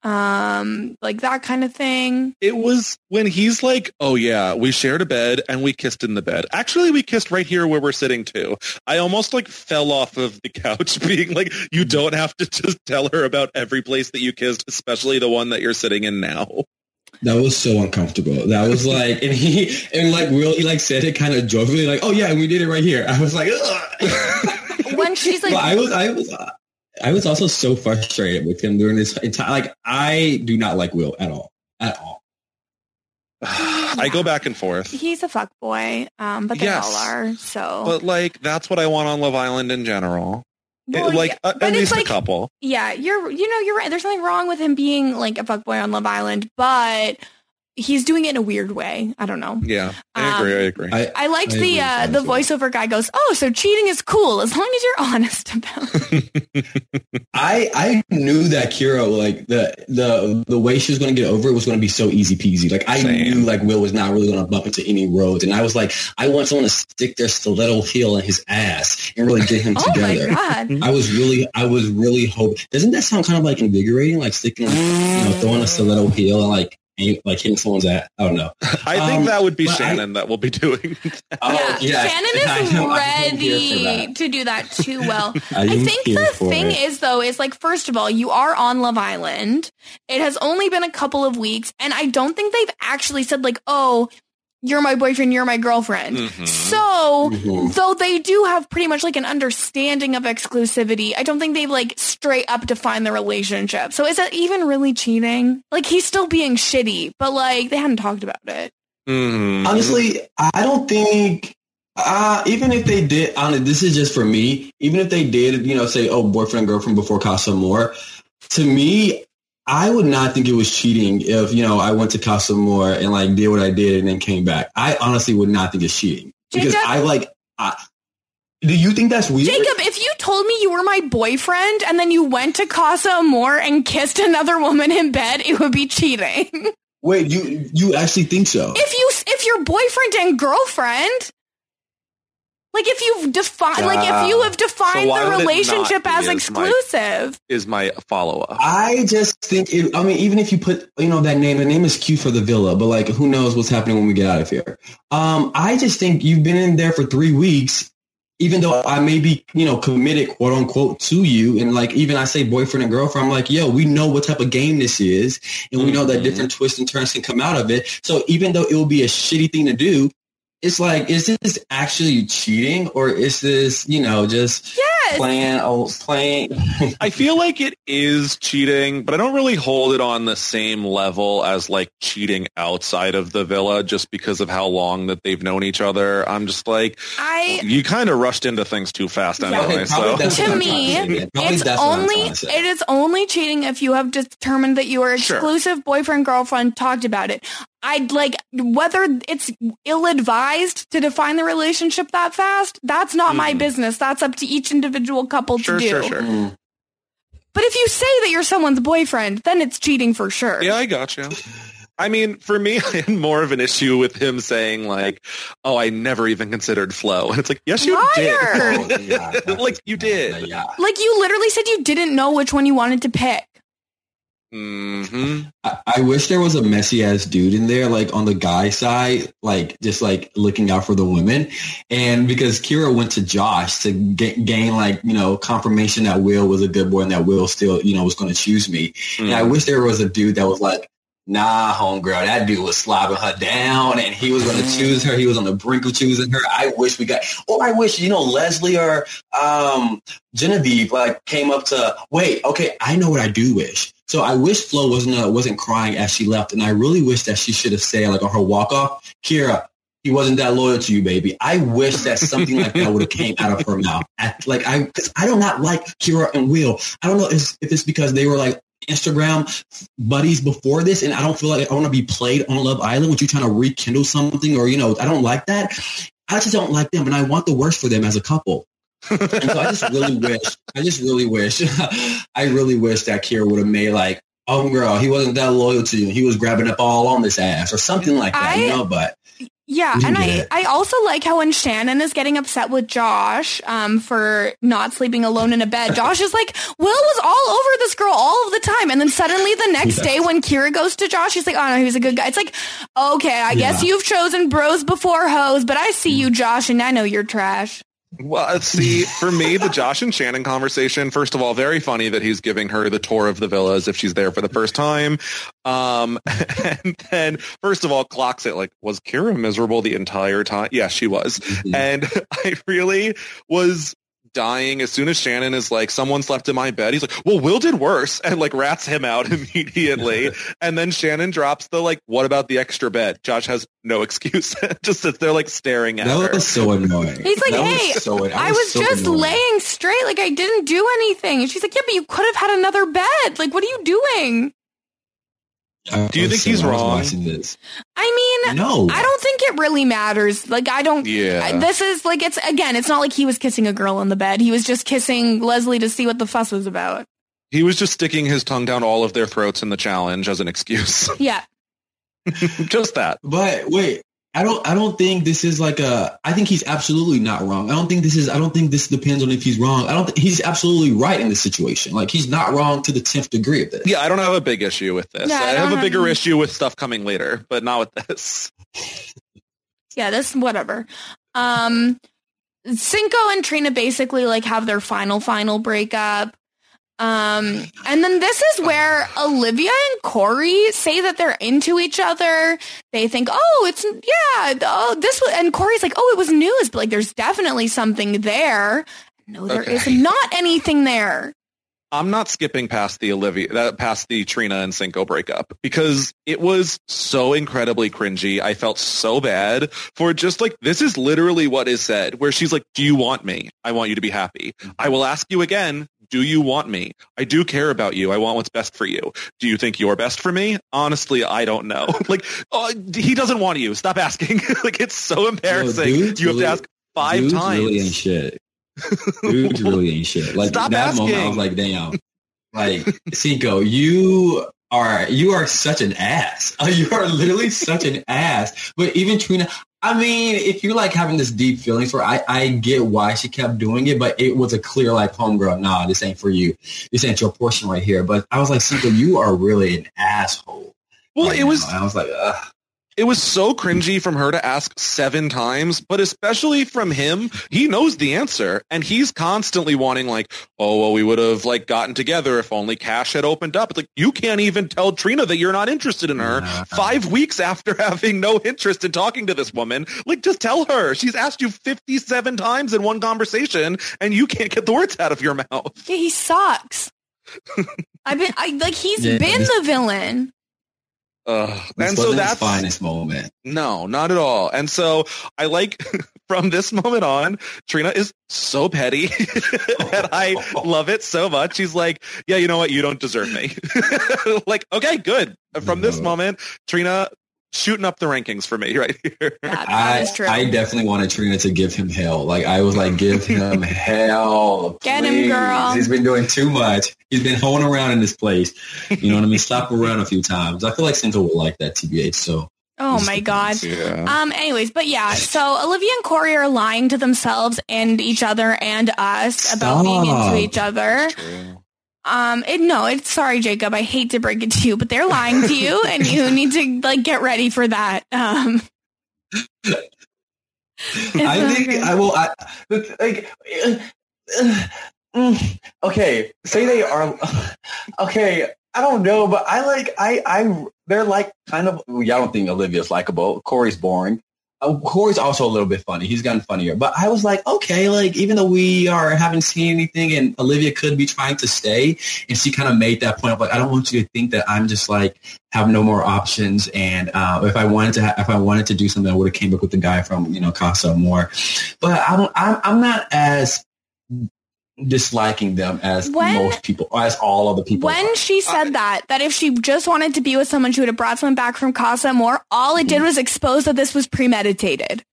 Um like that kind of thing. It was when he's like, "Oh yeah, we shared a bed and we kissed in the bed." Actually, we kissed right here where we're sitting too. I almost like fell off of the couch, being like, "You don't have to just tell her about every place that you kissed, especially the one that you're sitting in now." That was so uncomfortable. That was like, and he, and like, Will, he like said it kind of joyfully, like, oh yeah, we did it right here. I was like, Ugh. When she's like Well, I was, I was, I was also so frustrated with him during this entire, like, I do not like Will at all, at all. I go back and forth, he's a fuck boy. Um but they Yes. all are. So but like that's what I want on Love Island in general. It- Well, like yeah, uh, at least like- a couple. Yeah, you're you know, you're right. There's nothing wrong with him being like a fuckboy on Love Island, but he's doing it in a weird way. I don't know. Yeah, I agree. Um, I agree. I, I liked I the agree uh the that as well. voiceover guy goes, "Oh, so cheating is cool as long as you're honest about." it." I, I knew that Kira, like the, the, the way she was going to get over it was going to be so easy peasy. Like I Same. knew like Will was not really going to bump into any roads. And I was like, I want someone to stick their stiletto heel in his ass and really get him oh my together. god. I was really, I was really hoping. Doesn't that sound kind of like invigorating? Like sticking, you know, throwing a stiletto heel and like, aim, like hitting someone's ass. I don't know. I think um, that would be but I- Shannon that will be doing. Oh, yeah, Shannon is am- ready here for that. to do that too well. I I think the thing it. is though is like first of all, you are on Love Island. It has only been a couple of weeks and I don't think they've actually said like, "Oh, you're my boyfriend, you're my girlfriend." Mhm. So, Mhm. though they do have pretty much like an understanding of exclusivity, I don't think they've like straight up defined the relationship. So is that even really cheating? Like he's still being shitty, but like they hadn't talked about it. Mhm. Honestly, I don't think. Uh, even if they did, honestly, this is just for me. Even if they did, you know, say, "Oh, boyfriend girlfriend" before Casa Amor, to me, I would not think it was cheating if you know I went to Casa Amor and like did what I did and then came back. I honestly would not think it's cheating because Jacob- I like. I, do you think that's weird? Jacob, if you told me you were my boyfriend and then you went to Casa Amor and kissed another woman in bed, it would be cheating. Wait, you you actually think so? if you if your boyfriend and girlfriend like if you've defined like if you have defined why the would it not relationship be as as my- exclusive Is my follow up. I just think it, I mean, even if you put, you know, that name, the name is cute for the villa, but like, who knows what's happening when we get out of here. Um, I just think you've been in there for three weeks, even though I may be, you know, committed quote unquote to you. And like, even I say boyfriend and girlfriend, I'm like, yo, we know what type of game this is. And we know that Mhm. different twists and turns can come out of it. So even though it will be a shitty thing to do, it's like, is this actually cheating or is this, you know, just, yes Yes. playing, oh, playing. I feel like it is cheating, but I don't really hold it on the same level as like cheating outside of the villa just because of how long that they've known each other. I'm just like, I you kind of rushed into things too fast Yeah. anyway. So to me, trying to say, man. Probably it's that's what I'm only trying to say. it is only cheating if you have determined that you are Sure. exclusive boyfriend girlfriend. Talked about it. I'd like whether it's ill advised to define the relationship that fast. That's not my Mhm. business. That's up to each individual couple sure, to do. sure, sure. Mm. But if you say that you're someone's boyfriend, then it's cheating for sure. Yeah, I got you. I mean, for me, I had more of an issue with him saying like, "Oh, I never even considered Flo," and it's like, "Yes, you Liar! Oh, did." yeah, like you did. Yeah. Like you literally said you didn't know which one you wanted to pick. Hmm I, I wish there was a messy ass dude in there, like on the guy side, like just like looking out for the women. And because Kira went to Josh to ga- gain like, you know, confirmation that Will was a good boy and that Will still, you know, was going to choose me. And I wish there was a dude that was like, nah, homegirl, that dude was slobbing her down and he was going to choose her. He was on the brink of choosing her. I wish we got, or I wish, you know, Leslie or um, Genevieve like came up to, wait, okay, I know what I do wish. So I wish Flo wasn't, uh, wasn't crying as she left. And I really wish that she should have said like on her walk off, Kira, he wasn't that loyal to you, baby. I wish that something like that would have came out of her mouth. Like I, because I do not like Kira and Will. I don't know if, if it's because they were like Instagram buddies before this, and I don't feel like I want to be played on Love Island. With you trying to rekindle something, or you know, I don't like that. I just don't like them, and I want the worst for them as a couple. And so I just really wish, I just really wish, I really wish that Kira would have made like, oh girl, he wasn't that loyal to you. He was grabbing up all on this ass or something like that, you know. But Yeah, and I, it. I also like how when Shannon is getting upset with Josh um, for not sleeping alone in a bed, Josh is like, Will was all over this girl all of the time. And then suddenly the next Yes. day when Kira goes to Josh, he's like, oh no, he was a good guy. It's like, okay, I guess you've chosen bros before hoes, but I see you, Josh, and I know you're trash. Well, uh, see, for me, the Josh and Shannon conversation, first of all, very funny that he's giving her the tour of the villas if she's there for the first time. Um, and then, first of all, clocks it like, was Kira miserable the entire time? Yeah, she was. Mhm. And I really was dying as soon as Shannon is like, someone slept in my bed. He's like, well, Will did worse and like rats him out immediately. and then Shannon drops the like, what about the extra bed? Josh has no excuse. Just sits there like staring at her. that was so annoying. He's like, That was hey, so- that I was so just annoying. laying straight. Like I didn't do anything. And she's like, yeah, but you could have had another bed. Like, what are you doing? I Do you think he's wrong? this. I mean, No, I don't think it really matters. Like, I don't. Yeah. I- this is like it's again. It's not like he was kissing a girl in the bed. He was just kissing Leslie to see what the fuss was about. He was just sticking his tongue down all of their throats in the challenge as an excuse. Yeah, just that. But wait, I don't. I don't think this is like a. I think he's absolutely not wrong. I don't think this is. I don't think this depends on if he's wrong. I don't. think He's absolutely right in this situation. Like he's not wrong to the tenth degree of this. Yeah, I don't have a big issue with this. Yeah, I I, have a bigger any- issue with stuff coming later, but not with this. yeah. This whatever. Um, Cinco and Trina basically like have their final final breakup. Um, and then this is where Olivia and Corey say that they're into each other. They think, oh, it's yeah, oh, this was, and Corey's like, oh, it was news, but like, there's definitely something there. No, there is Okay. not anything there. I'm not skipping past the Olivia, that past the Trina and Cinco breakup because it was so incredibly cringy. I felt so bad for just like this is literally what is said. Where she's like, "Do you want me? I want you to be happy. I will ask you again. Do you want me? I do care about you. I want what's best for you. Do you think you're best for me? Honestly, I don't know. like, uh, he doesn't want you. Stop asking. like, it's so embarrassing. you have really- to ask five Dudes times. really ain't shit. Dudes really ain't shit. Like Stop that moment, I was like, damn. Like Cinco, you are you are such an ass. You are literally such an ass. But even Trina, I mean, if you're like having this deep feelings for, I I get why she kept doing it, but it was a clear like, homegirl, nah, this ain't for you. This ain't your portion right here. But I was like, Cinco, you are really an asshole. well, right it was now. I was like, ugh. It was so cringy from her to ask seven times, but especially from him, he knows the answer and he's constantly wanting like, oh, well, we would have like gotten together if only Cash had opened up. It's like, you can't even tell Trina that you're not interested in her five weeks after having no interest in talking to this woman. Like, just tell her. She's asked you 57 times in one conversation and you can't get the words out of your mouth. Yeah, he sucks. I've been I like he's Yeah, been this- the villain. This and so that's finest moment. No, not at all. And so I like from this moment on, Trina is so petty and I love it so much. She's like, yeah, you know what? You don't deserve me. like, okay, good. From this moment, Trina shooting up the rankings for me right here. Yeah, that I, true. I definitely wanted Trina to give him hell. Like I was like, give him hell. Get him, girl. He's been doing too much. He's been holding around in this place. You know what I mean? Slap around a few times. I feel like Cinco would like that TBH. So oh my god. Yeah. Um. Anyways, but yeah. So Olivia and Corey are lying to themselves and each other and us about being into each other. Um. It, no. It's sorry, Jacob. I hate to break it to you, but they're lying to you, and you need to like get ready for that. Um. I think good. I will. I like. uh, uh, mm, okay, say they are. Okay, I don't know, but I like. I. I. They're like kind of. Y'all don't think Olivia's likable. Corey's boring. Uh, Corey's also a little bit funny. He's gotten funnier. But I was like, okay, like even though we are haven't seen anything, and Olivia could be trying to stay, and she kind of made that point of like, I don't want you to think that I'm just like have no more options. And uh, if I wanted to, ha- if I wanted to do something, I would have came up with the guy from you know Casa Amor. But I don't. I'm, I'm not as disliking them as When- most people, as all other people. When are. she said uh, that, that if she just wanted to be with someone, she would have brought someone back from Casa Amor. All it did mm. was expose that this was premeditated.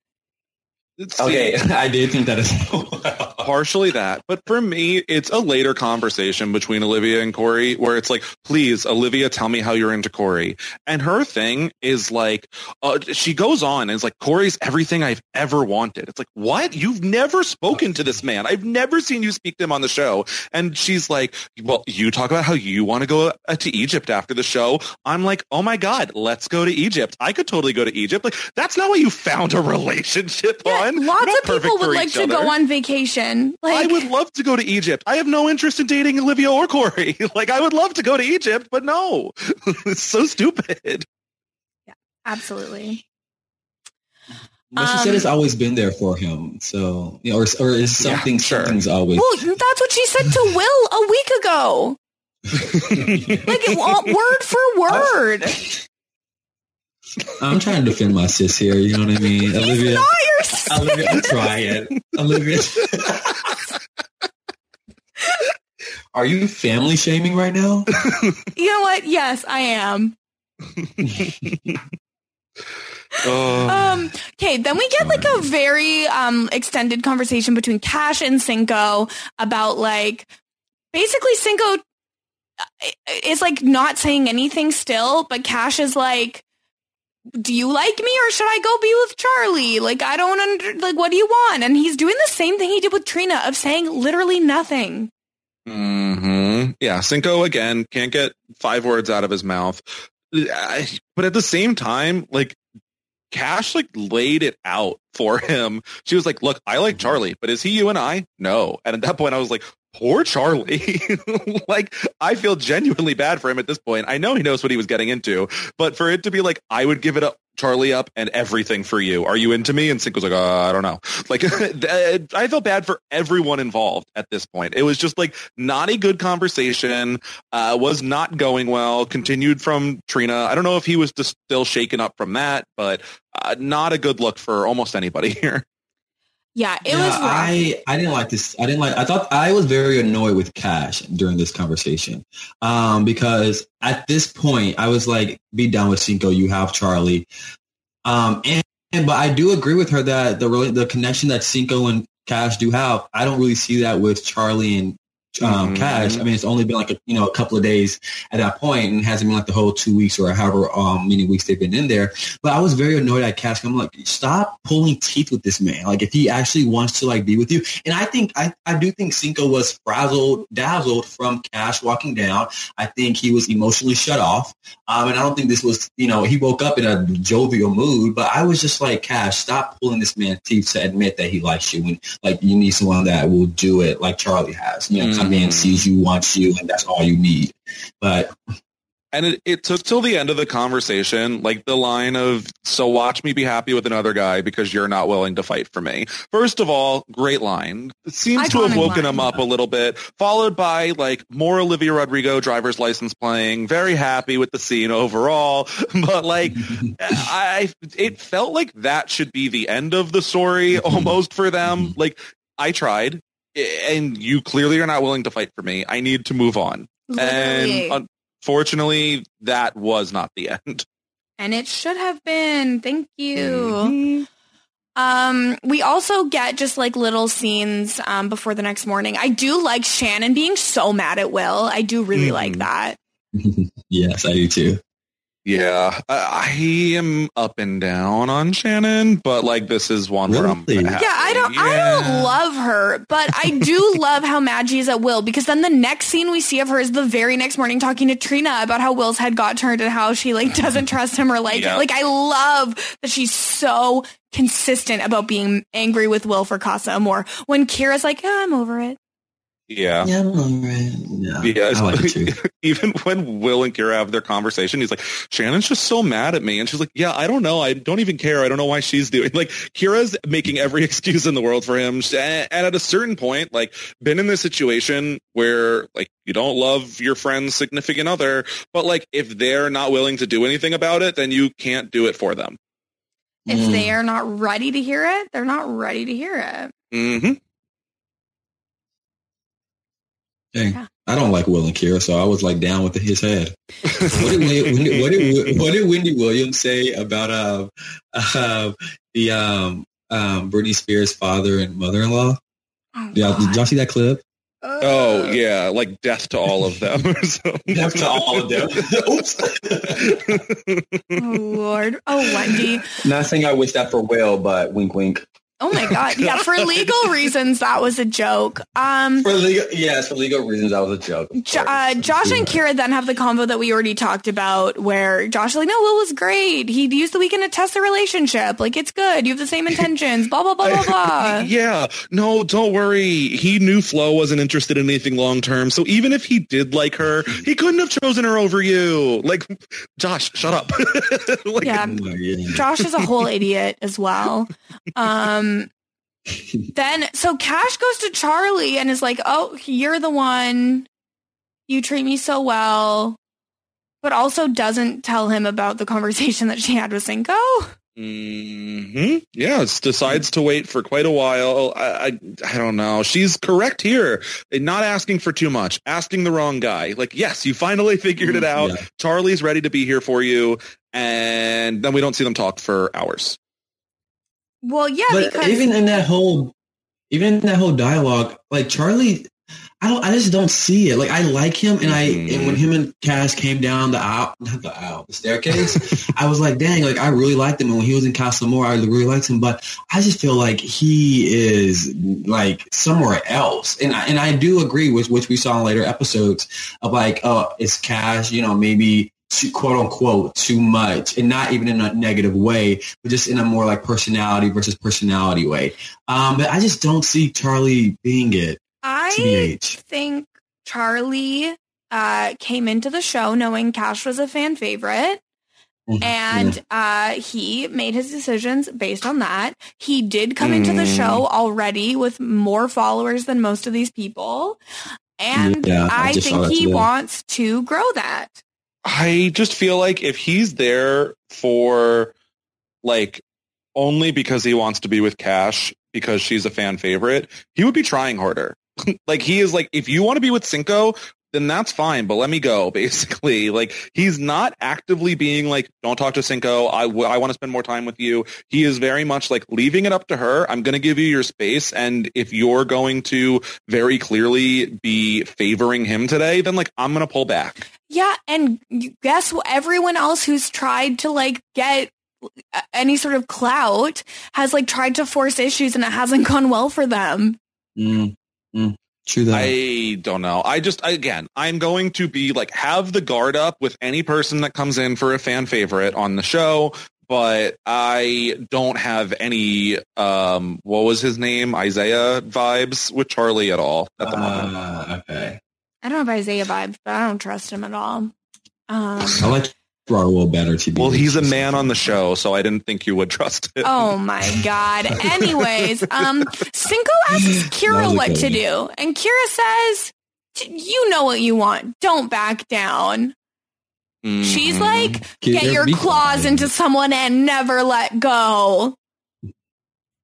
See, Okay, I did think that is partially that, but for me, it's a later conversation between Olivia and Corey where it's like, please, Olivia, tell me how you're into Corey. And her thing is like, uh, she goes on and it's like, Corey's everything I've ever wanted. It's like, what? You've never spoken to this man. I've never seen you speak to him on the show. And she's like, well, you talk about how you want to go uh, to Egypt after the show. I'm like, oh my God, let's go to Egypt. I could totally go to Egypt. Like, that's not what you found a relationship Yeah, on. Lots not of people would like to other. go on vacation. Like, I would love to go to Egypt. I have no interest in dating Olivia or Corey. like, I would love to go to Egypt, but no. it's so stupid. Yeah, absolutely. But she Um, said it's always been there for him. So, you know, or, or is Yeah, something, sure. something's always. Well, that's what she said to Will a week ago. Like it, wa- word for word. I'm trying to defend my sis here. You know what I mean? He's Olivia, not your sister. Olivia, I'm trying. Olivia. Are you family shaming right now? You know what? Yes, I am. Oh. Um, okay, then we get like a very um extended conversation between Cash and Cinco about like basically Cinco uh, is like not saying anything still, but Cash is like do you like me or should I go be with Charlie? Like I don't under like what do you want? And he's doing the same thing he did with Trina of saying literally nothing. hmm Yeah, Cinco again can't get five words out of his mouth. But at the same time, like Cash like laid it out for him. She was like, "Look, I like Charlie, but is he you and I? No." And at that point, I was like, "Poor Charlie." like, I feel genuinely bad for him at this point. I know he knows what he was getting into, but for it to be like, "I would give it up, Charlie up, and everything for you. Are you into me?" And Cinco was like, uh, "I don't know." Like, I felt bad for everyone involved at this point. It was just like not a good conversation. Uh, was not going well. Continued from Trina. I don't know if he was just still shaken up from that, but uh, not a good look for almost anybody here. Yeah, it Yeah, was rough. I, I didn't like this. I didn't like, I thought I was very annoyed with Cash during this conversation. Um, because at this point I was like, be done with Cinco. You have Charlie. Um, and, and, but I do agree with her that the, the connection that Cinco and Cash do have, I don't really see that with Charlie and um, Mhm. Cash. I mean, it's only been like a, you know a couple of days at that point, and it hasn't been like the whole two weeks or however um, many weeks they've been in there. But I was very annoyed at Cash. I'm like, stop pulling teeth with this man. Like, if he actually wants to like be with you, and I think I I do think Cinco was frazzled, dazzled from Cash walking down. I think he was emotionally shut off, um, and I don't think this was you know he woke up in a jovial mood. But I was just like, Cash, stop pulling this man's teeth to admit that he likes you, and like you need someone that will do it like Charlie has. You know, come in, sees you, wants you, and that's all you need. But And it, it took till the end of the conversation, like the line of, so watch me be happy with another guy because you're not willing to fight for me. First of all, great line. It seems to have woken line. him up a little bit, followed by like more Olivia Rodrigo driver's license playing. Very happy with the scene overall. But like, I, it felt like that should be the end of the story almost for them. Like, I tried and you clearly are not willing to fight for me. I need to move on. Literally. And unfortunately, that was not the end. And it should have been. Thank you. Mm-hmm. Um, we also get just like little scenes um, before the next morning. I do like Shannon being so mad at Will. I do really Mhm. like that. yes, I do too. Yeah, I, I am up and down on Shannon, but like this is one where I'm Really? happy. Yeah, I don't I don't love her, but I do love how mad she is at Will because then the next scene we see of her is the very next morning talking to Trina about how Will's head got turned and how she like doesn't trust him or like Yeah. Like I love that she's so consistent about being angry with Will for Casa Amor when Kira's like, oh, I'm over it. Yeah. Yeah, I'm alright. yeah, Yeah, I like it too. even when Will and Kira have their conversation, he's like, Shannon's just so mad at me. And she's like, yeah, I don't know. I don't even care. I don't know why she's doing like Kira's making every excuse in the world for him. And at a certain point, like been in this situation where like you don't love your friend's significant other, but like if they're not willing to do anything about it, then you can't do it for them. If Mm. they are not ready to hear it, they're not ready to hear it. hmm Dang. Yeah. I don't like Will and Kira, so I was like down with his head. What did, Wendy, what, did, what did Wendy Williams say about um, uh, the um, um, Britney Spears' father and mother-in-law? Oh, Yeah, did y'all see that clip? Oh yeah, like death to all of them. Death to all of them. Oops. Oh Lord. Oh Wendy. Not saying I wish that for Will, but wink, wink. Oh my God. Yeah, for legal reasons, that was a joke. Um, For legal, yes, for legal reasons, that was a joke. Jo- uh, Josh and Kira then have the convo that we already talked about, where Josh is like, "No, Will was great. He used the weekend to test the relationship. Like it's good. You have the same intentions. Blah blah blah blah blah." yeah, no, don't worry. He knew Flo wasn't interested in anything long term, so even if he did like her, he couldn't have chosen her over you. Like, Josh, shut up. like, Yeah. Josh is a whole idiot as well. Um, then so Cash goes to Charlie and is like, "Oh, you're the one. You treat me so well." But also doesn't tell him about the conversation that she had with Cinco. hmm Yeah, decides to wait for quite a while. I, I, I don't know. She's correct here. Not asking for too much, asking the wrong guy. Like, yes, you finally figured it out. Yeah. Charlie's ready to be here for you, and then we don't see them talk for hours. Well, yeah, but because even in that whole even in that whole dialogue like charlie i don't i just don't see it. Like i like him and i and when mm-hmm. him and Cash came down the aisle not the aisle the staircase i was like dang like i really liked him. And when he was in Casa Amor, i really liked him. But i just feel like he is like somewhere else. And I, and i do agree with which we saw in later episodes of like oh it's cash you know maybe too, quote unquote too much and not even in a negative way but just in a more like personality versus personality way um but i just don't see charlie being it I tbh think Charlie uh, came into the show knowing Cash was a fan favorite. Mhm. And uh, he made his decisions based on that. He did come into the Mm. show already with more followers than most of these people. And Yeah, I I, think he wants to grow that. I just feel like if he's there for like only because he wants to be with Cash because she's a fan favorite, he would be trying harder. like he is like if you want to be with Cinco, then that's fine, but let me go, basically. Like, he's not actively being like, don't talk to Cinco. I, w- I want to spend more time with you. He is very much like leaving it up to her. I'm going to give you your space. And if you're going to very clearly be favoring him today, then like, I'm going to pull back. Yeah, and guess what? Everyone else who's tried to like get uh, any sort of clout has like tried to force issues and it hasn't gone well for them. Mm, mm, true that. I don't know. I just, again, I'm going to be like, have the guard up with any person that comes in for a fan favorite on the show. But I don't have any, um, what was his name? Isaiah vibes with Charlie at all at the moment. Ah, okay. I don't have Isaiah vibes, but I don't trust him at all. Um, I like Raul better. To be Well, he's a man on the show, so I didn't think you would trust him. oh my god. Anyways, um, Cinco asks Kira what good to do, and Kira says, "You know what you want. Don't back down." She's Mhm. like, Kira, "Get your claws quiet. into someone and never let go."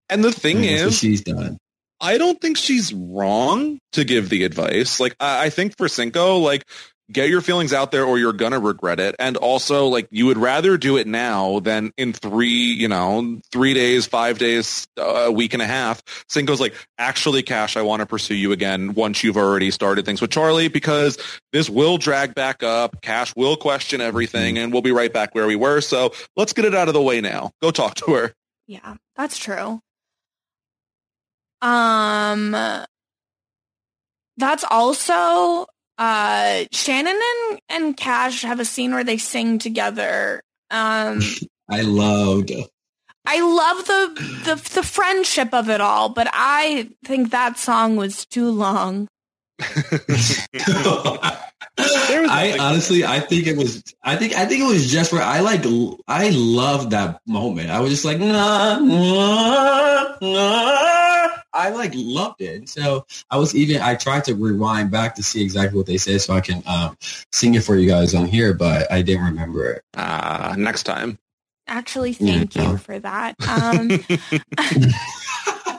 and the thing That's what is, she's done. I don't think she's wrong to give the advice. Like, I, I think for Cinco, like, get your feelings out there or you're gonna regret it. And also, like, you would rather do it now than in three, you know, three days, five days, uh, a week and a half. Cinco's like, actually, Cash, I want to pursue you again once you've already started things with Charlie because this will drag back up. Cash will question everything and we'll be right back where we were. So let's get it out of the way now. Go talk to her. Yeah, that's true. Um that's also uh Shannon and, and Cash have a scene where they sing together. Um I loved. I love the, the the friendship of it all, but I think that song was too long. I honestly, I think it was. I think I think it was just where I like. I loved that moment. I was just like, nah, nah, nah. I like loved it. So I was even. I tried to rewind back to see exactly what they said, so I can um, sing it for you guys on here, but I didn't remember it. Ah, next time. Actually, thank you for that. Um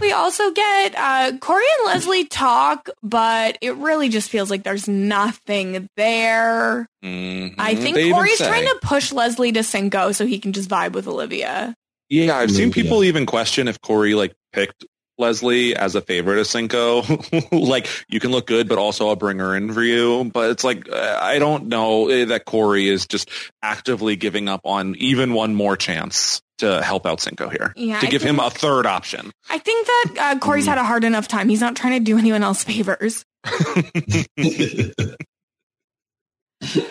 We also get uh, Corey and Leslie talk, but it really just feels like there's nothing there. Mhm. I think They Corey's say- trying to push Leslie to Cinco so he can just vibe with Olivia. Yeah, I've seen people even question if Corey like picked Leslie as a favorite of Cinco. like you can look good, but also I'll bring her in for you. But it's like I don't know eh, that Corey is just actively giving up on even one more chance to help out Cinco here. Yeah, to I give him a third option. I think that uh, Corey's had a hard enough time. He's not trying to do anyone else favors.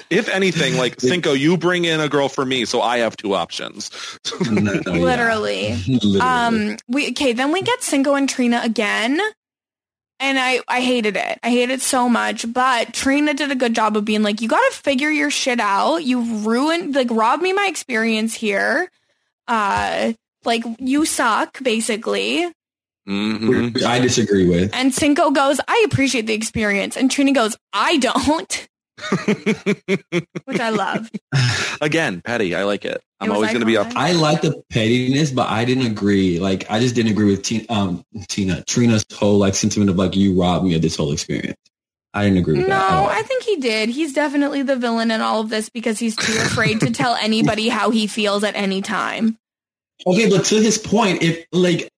If anything, like Cinco, you bring in a girl for me, so I have two options. No, no. Literally. Literally. Um, we okay. Then we get Cinco and Trina again, and I I hated it. I hated it so much. But Trina did a good job of being like, you got to figure your shit out. You ruined like robbed me my experience here. Uh, like you suck basically. Mhm. I disagree with. And Cinco goes, I appreciate the experience, and Trina goes, I don't, which I love. Again, petty. I like it. I'm It always going to be up. I like the pettiness, but I didn't agree. Like, I just didn't agree with Tina, um, Tina, Trina's whole like sentiment of like you robbed me of this whole experience. I didn't agree with No, that. at all. I think he did. He's definitely the villain in all of this because he's too afraid to tell anybody how he feels at any time. Okay, but to his point, if like,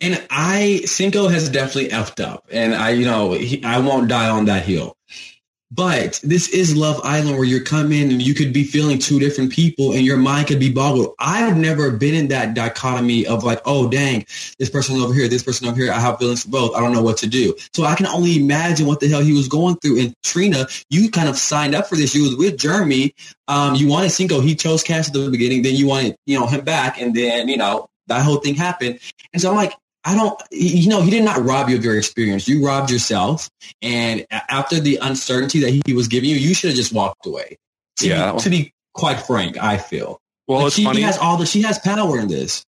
and I Cinco has definitely effed up, and I, you know, he, I won't die on that hill. But this is Love Island where you're coming and you could be feeling two different people and your mind could be boggled. I've never been in that dichotomy of like, oh dang, this person over here, this person over here. I have feelings for both. I don't know what to do. So I can only imagine what the hell he was going through. And Trina, you kind of signed up for this. You was with Jeremy. Um, you wanted Cinco. He chose Cash at the beginning. Then you wanted, you know, him back. And then, you know, that whole thing happened. And so I'm like, I don't, you know, he did not rob you of your experience. You robbed yourself. And after the uncertainty that he was giving you, you should have just walked away. To Yeah. Be, to be quite frank, I feel. Well, Like, it's she funny. has all the, she has power in this.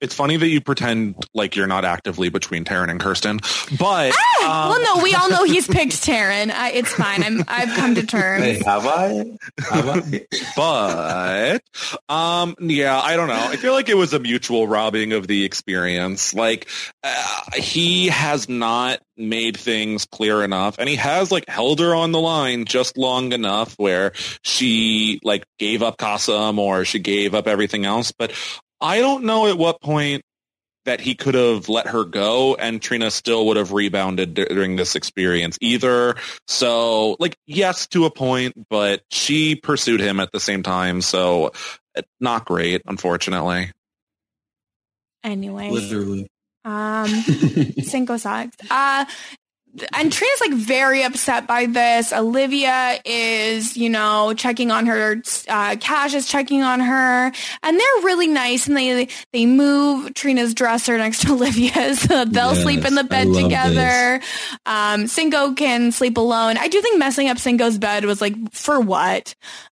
It's funny that you pretend like you're not actively between Taryn and Kirsten, but um, well, no, we all know he's picked Taryn. I, it's fine. I'm, I've come to terms. Hey, have I? Have I? but um yeah i don't know i feel like it was a mutual robbing of the experience like uh, he has not made things clear enough and he has like held her on the line just long enough where she like gave up Casa Amor she gave up everything else. But I don't know at what point that he could have let her go and Trina still would have rebounded during this experience either. So like, yes, to a point, but she pursued him at the same time. So not great, unfortunately. Anyway. Literally. Um, Cinco sucks. Uh, and Trina's like very upset by this. Olivia is, you know, checking on her. Uh, Cash is checking on her, and they're really nice. And they they move Trina's dresser next to Olivia's. So they'll Yes, sleep in the bed together. Um, Cinco can sleep alone. I do think messing up Cinco's bed was like for what.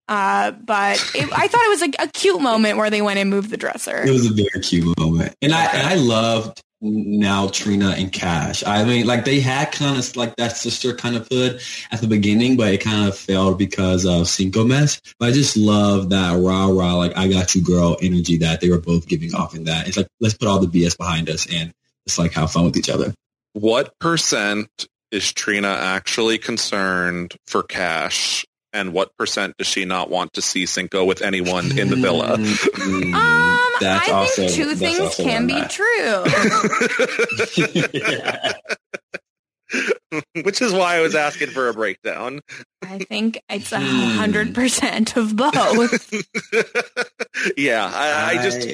Uh, but it, I thought it was like a cute moment where they went and moved the dresser. It was a very cute moment, and I and I loved now Trina and Cash. I mean, like they had kind of like that sister kind of hood at the beginning, but it kind of failed because of Cinco mess. But I just love that rah rah, like I got you, girl energy that they were both giving off in that. It's like let's put all the BS behind us and just like have fun with each other. What percent is Trina actually concerned for cash? And what percent does she not want to see Cinco with anyone in the villa? Mm, Um, that's I also- think two that's things can be where I'm true. Which is why I was asking for a breakdown. I think it's a Hmm. hundred percent of both. yeah, I, I just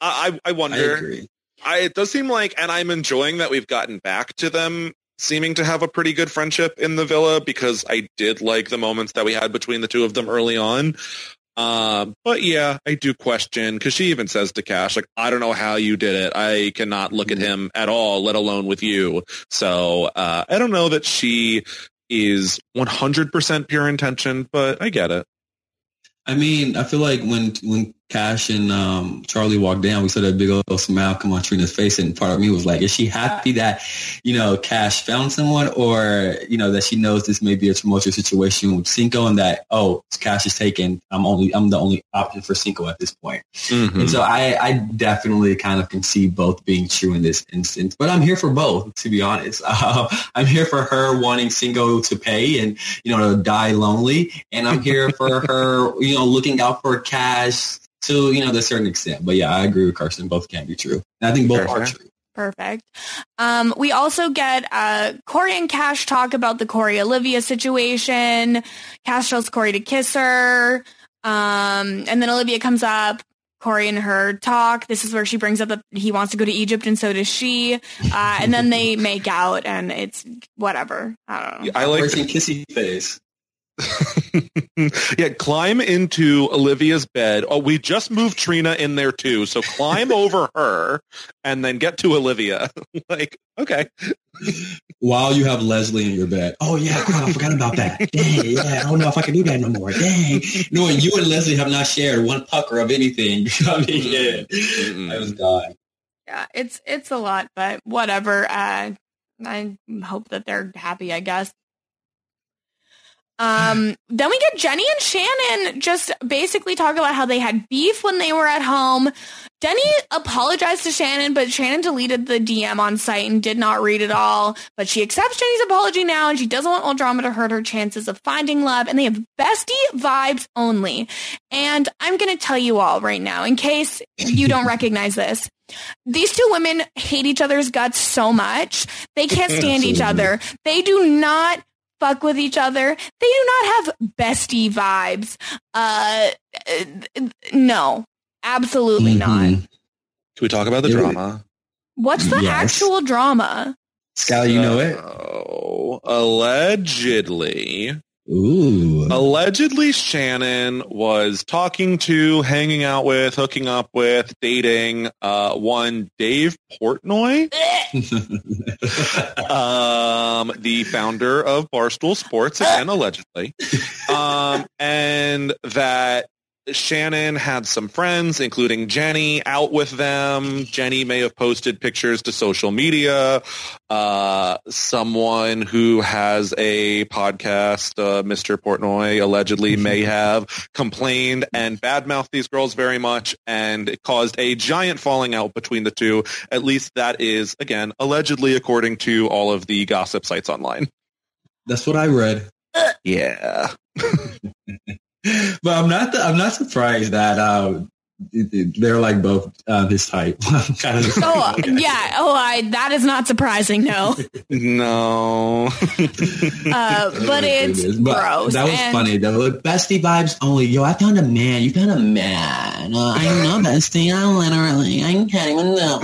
I, I I wonder. agree. I, it does seem like, and I'm enjoying that we've gotten back to them seeming to have a pretty good friendship in the villa because I did like the moments that we had between the two of them early on. Um, but yeah, I do question because she even says to Cash, like, I don't know how you did it. I cannot look at him at all, let alone with you. So uh, I don't know that she is 100% pure intention, but I get it. I mean, I feel like when when Cash and um, Charlie walked down, we saw that big old smile come on Trina's face, and part of me was like, is she happy that you know Cash found someone, or you know that she knows this may be a tumultuous situation with Cinco, and that oh, Cash is taken, I'm only I'm the only option for Cinco at this point. Mm-hmm. And so I, I definitely kind of can see both being true in this instance, but I'm here for both, to be honest. Uh, I'm here for her wanting Cinco to pay and, you know, to die lonely. And I'm here for her, you know, looking out for cash to, you know, to a certain extent. But yeah, I agree with Carson. Both can be true. And I think both are true. Perfect. Um, we also get uh, Corey and Cash talk about the Corey Olivia situation. Cash tells Corey to kiss her. Um, and then Olivia comes up. Corey and her talk. This is where she brings up that he wants to go to Egypt and so does she. Uh, and then they make out and it's whatever. I don't know. I like Person kissy face. yeah, climb into Olivia's bed. Oh, we just moved Trina in there too. So climb over her and then get to Olivia. like, okay. While you have Leslie in your bed. Oh yeah, crap, I forgot about that. Dang, yeah, I don't know if I can do that no more. Dang. No, you and Leslie have not shared one pucker of anything. I mean, yeah. Mm-mm. I was dying. Yeah, it's it's a lot, but whatever. Uh, I hope that they're happy. I guess. Um, then we get Jenny and Shannon just basically talk about how they had beef when they were at home. Denny apologized to Shannon, but Shannon deleted the DM on site and did not read it all. But she accepts Jenny's apology now, and she doesn't want all drama to hurt her chances of finding love. And they have bestie vibes only. And I'm gonna tell you all right now, in case you don't recognize this. These two women hate each other's guts so much. They can't stand each other. They do not fuck with each other. They do not have bestie vibes. Uh, uh, no, absolutely not. Mhm. Can we talk about the Yeah. drama? What's the Yes. actual drama? Scally, you know it? So, allegedly, Ooh. allegedly Shannon was talking to, hanging out with, hooking up with, dating uh, one Dave Portnoy, um, the founder of Barstool Sports, again allegedly, um, and that Shannon had some friends, including Jenny, out with them. Jenny may have posted pictures to social media. Uh, someone who has a podcast, uh, Mr. Portnoy, allegedly may have complained and badmouthed these girls very much, and it caused a giant falling out between the two. At least that is, again, allegedly according to all of the gossip sites online. That's what I read. Yeah. but I'm not. I'm not surprised that uh, they're like both uh, this type. kind of. Oh yeah. Oh, I. That is not surprising. No. no. uh, but it's But gross. That was and- funny though. Bestie vibes only. Yo, I found a man. You found a man. Uh, I know bestie. I literally. I can't even know.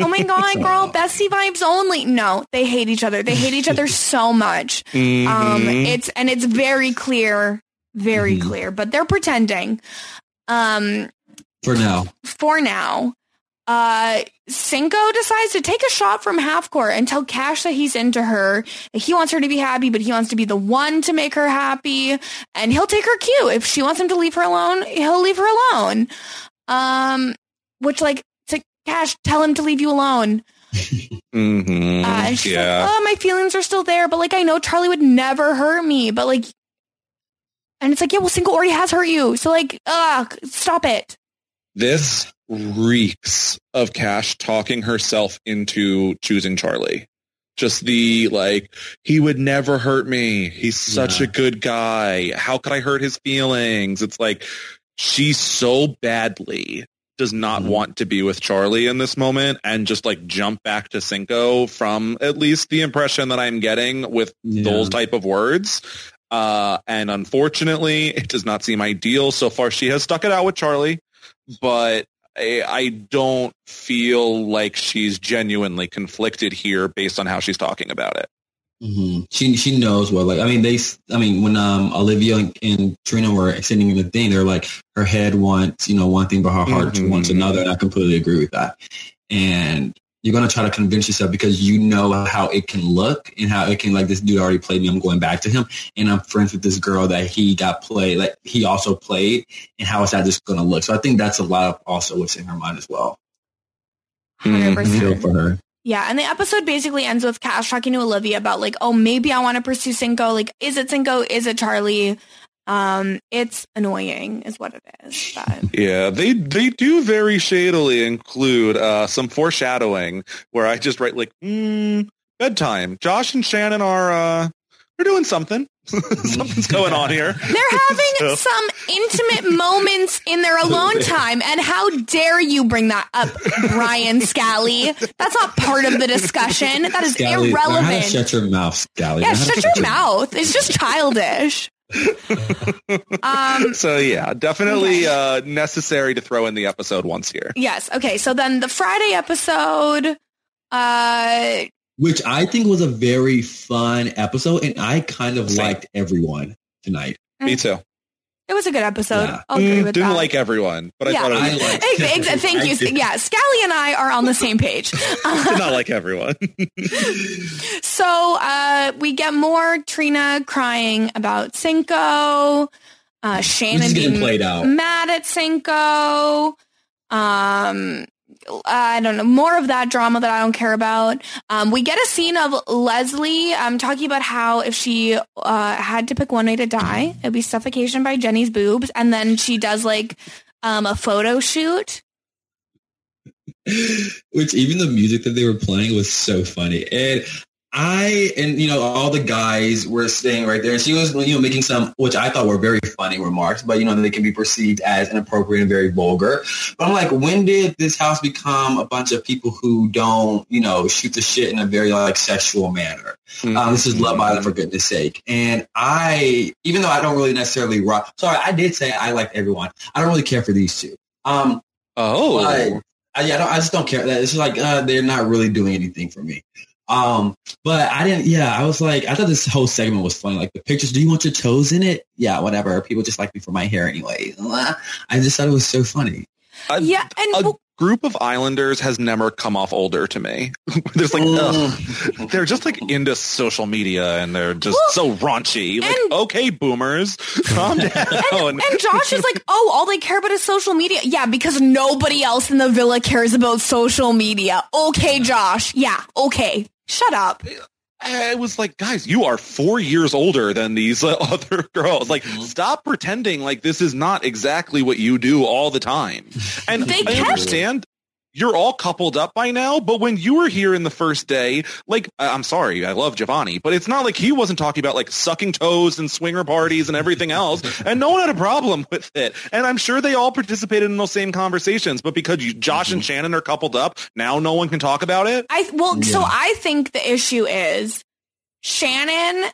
Oh my god, girl, bestie vibes only. No, they hate each other. They hate each other so much. Um, Mhm. it's and it's very clear, very Mhm. clear. But they're pretending. Um, For now. for now. Uh, Cinco decides to take a shot from half court and tell Cash that he's into her. that He wants her to be happy, but he wants to be the one to make her happy. And he'll take her cue. If she wants him to leave her alone, he'll leave her alone. Um, which like to Cash, tell him to leave you alone. mm-hmm. Uh, yeah. like, oh, my feelings are still there, but like I know Charlie would never hurt me, but like, and it's like, yeah, well, Cinco already has hurt you, so like, ugh, stop it. this reeks of Cash talking herself into choosing Charlie. Just the like, he would never hurt me. He's such Yeah. a good guy. How could I hurt his feelings? It's like she so badly does not Mhm. want to be with Charlie in this moment and just like jump back to Cinco from at least the impression that I'm getting with Yeah. those type of words. Uh, and unfortunately, it does not seem ideal. So far, she has stuck it out with Charlie, but I, I don't feel like she's genuinely conflicted here based on how she's talking about it. hmm She she knows what like I mean they s- I mean when um Olivia and, and Trina were sitting in the thing they're like her head wants you know one thing but her heart Mhm. wants another and I completely agree with that and you're gonna try to convince yourself because you know how it can look and how it can like this dude already played me I'm going back to him and I'm friends with this girl that he got played like he also played and how is that just gonna look so I think that's a lot of also what's in her mind as well 100%. Mhm. feel for her Yeah, and the episode basically ends with Cash talking to Olivia about like, oh, maybe I want to pursue Cinco. Like, is it Cinco? Is it Charlie? Um, it's annoying, is what it is. But Yeah, they they do very shadily include uh, some foreshadowing where I just write like, mm, bedtime. Josh and Shannon are uh, they're doing something. Something's going on here. they're having So- some intimate moments in their alone time, and how dare you bring that up, Brian Scally? That's not part of the discussion. That is Scally, learn how to irrelevant. shut your mouth Scally yeah, Learn how to shut your mouth. It's just childish. Um, So yeah, definitely uh, necessary to throw in the episode once here. yes. Okay. So then the Friday episode. Uh, which I think was a very fun episode, and I kind of Same. liked everyone tonight. Me too. It was a good episode. Yeah. I'll agree Mm, with didn't that. like everyone, but I thought it I was, liked- Ex- ex- thank you. Yeah, Scally and I are on the same page. did not like everyone. so uh, we get more Trina crying about Cinco. Uh, Which Shannon is getting being played out. mad at Cinco. Um, I don't know more of that drama that I don't care about. Um, we get a scene of Leslie um, talking about how if she uh, had to pick one way to die, it'd be suffocation by Jenny's boobs, and then she does like um, a photo shoot. Which even the music that they were playing was so funny. And I and you know all the guys were staying right there, and she was you know making some which I thought were very funny remarks, but you know they can be perceived as inappropriate and very vulgar. But I'm like, when did this house become a bunch of people who don't you know shoot the shit in a very like sexual manner? Um, this is Love Island for goodness sake. And I, even though I don't really necessarily rock, sorry, I did say I liked everyone. I don't really care for these two. Um, Oh, but I, yeah, I, don't, I just don't care. It's like uh, they're not really doing anything for me. Um, but I didn't. Yeah, I was like, I thought this whole segment was funny. Like the pictures. Do you want your toes in it? Yeah, whatever. People just like me for my hair anyway. I just thought it was so funny. I- Yeah, and well, group of Islanders has never come off older to me. There's like, ugh, mm. they're just like into social media and they're just so raunchy. Like, and- okay, boomers, calm down. And, and Josh is like, oh, all they care about is social media. Yeah, because nobody else in the villa cares about social media. Okay, Josh. Yeah, okay. Shut up. I was like, guys, you are four years older than these uh, other girls. Like, stop pretending like this is not exactly what you do all the time. And They I kept- understand you're all coupled up by now, but when you were here in the first day, like, I- I'm sorry, I love Giovanni, but it's not like he wasn't talking about like sucking toes and swinger parties and everything else, and no one had a problem with it. And I'm sure they all participated in those same conversations, but because you, Josh and mhm. Shannon are coupled up, now no one can talk about it. I well, so I think the issue is Shannon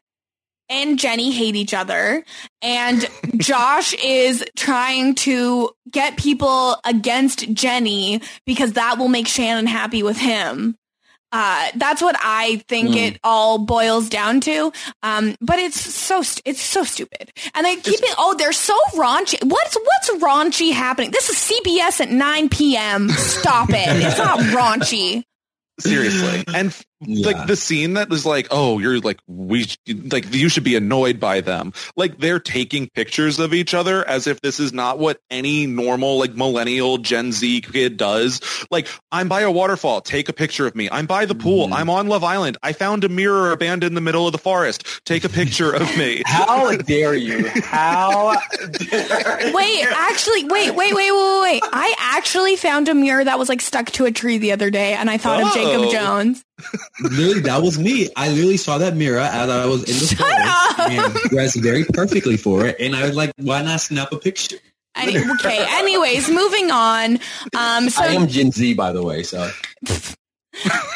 and Jenny hate each other, and Josh is trying to get people against Jenny because that will make Shannon happy with him. Uh, that's what I think Mm. it all boils down to. Um, but it's so st- it's so stupid, and they keep it. Oh, they're so raunchy. What's what's raunchy happening? This is CBS at nine p.m. Stop it! It's not raunchy. Seriously. And f- Yeah. like the scene that was like, oh, you're like, we, like, you should be annoyed by them. Like they're taking pictures of each other as if this is not what any normal, like millennial Gen Z kid does. Like, I'm by a waterfall. Take a picture of me. I'm by the pool. Mm-hmm. I'm on Love Island. I found a mirror abandoned in the middle of the forest. Take a picture of me. How dare you? How dare Wait, actually, wait, wait, wait, wait, wait. I actually found a mirror that was like stuck to a tree the other day, and I thought of Jacob Oh. Jones. Literally, that was me. I literally saw that mirror as I was in the Shut forest up. and dressed very perfectly for it. And I was like, why not snap a picture? Any, okay. Anyways, moving on. Um. So I am Gen Z, by the way. So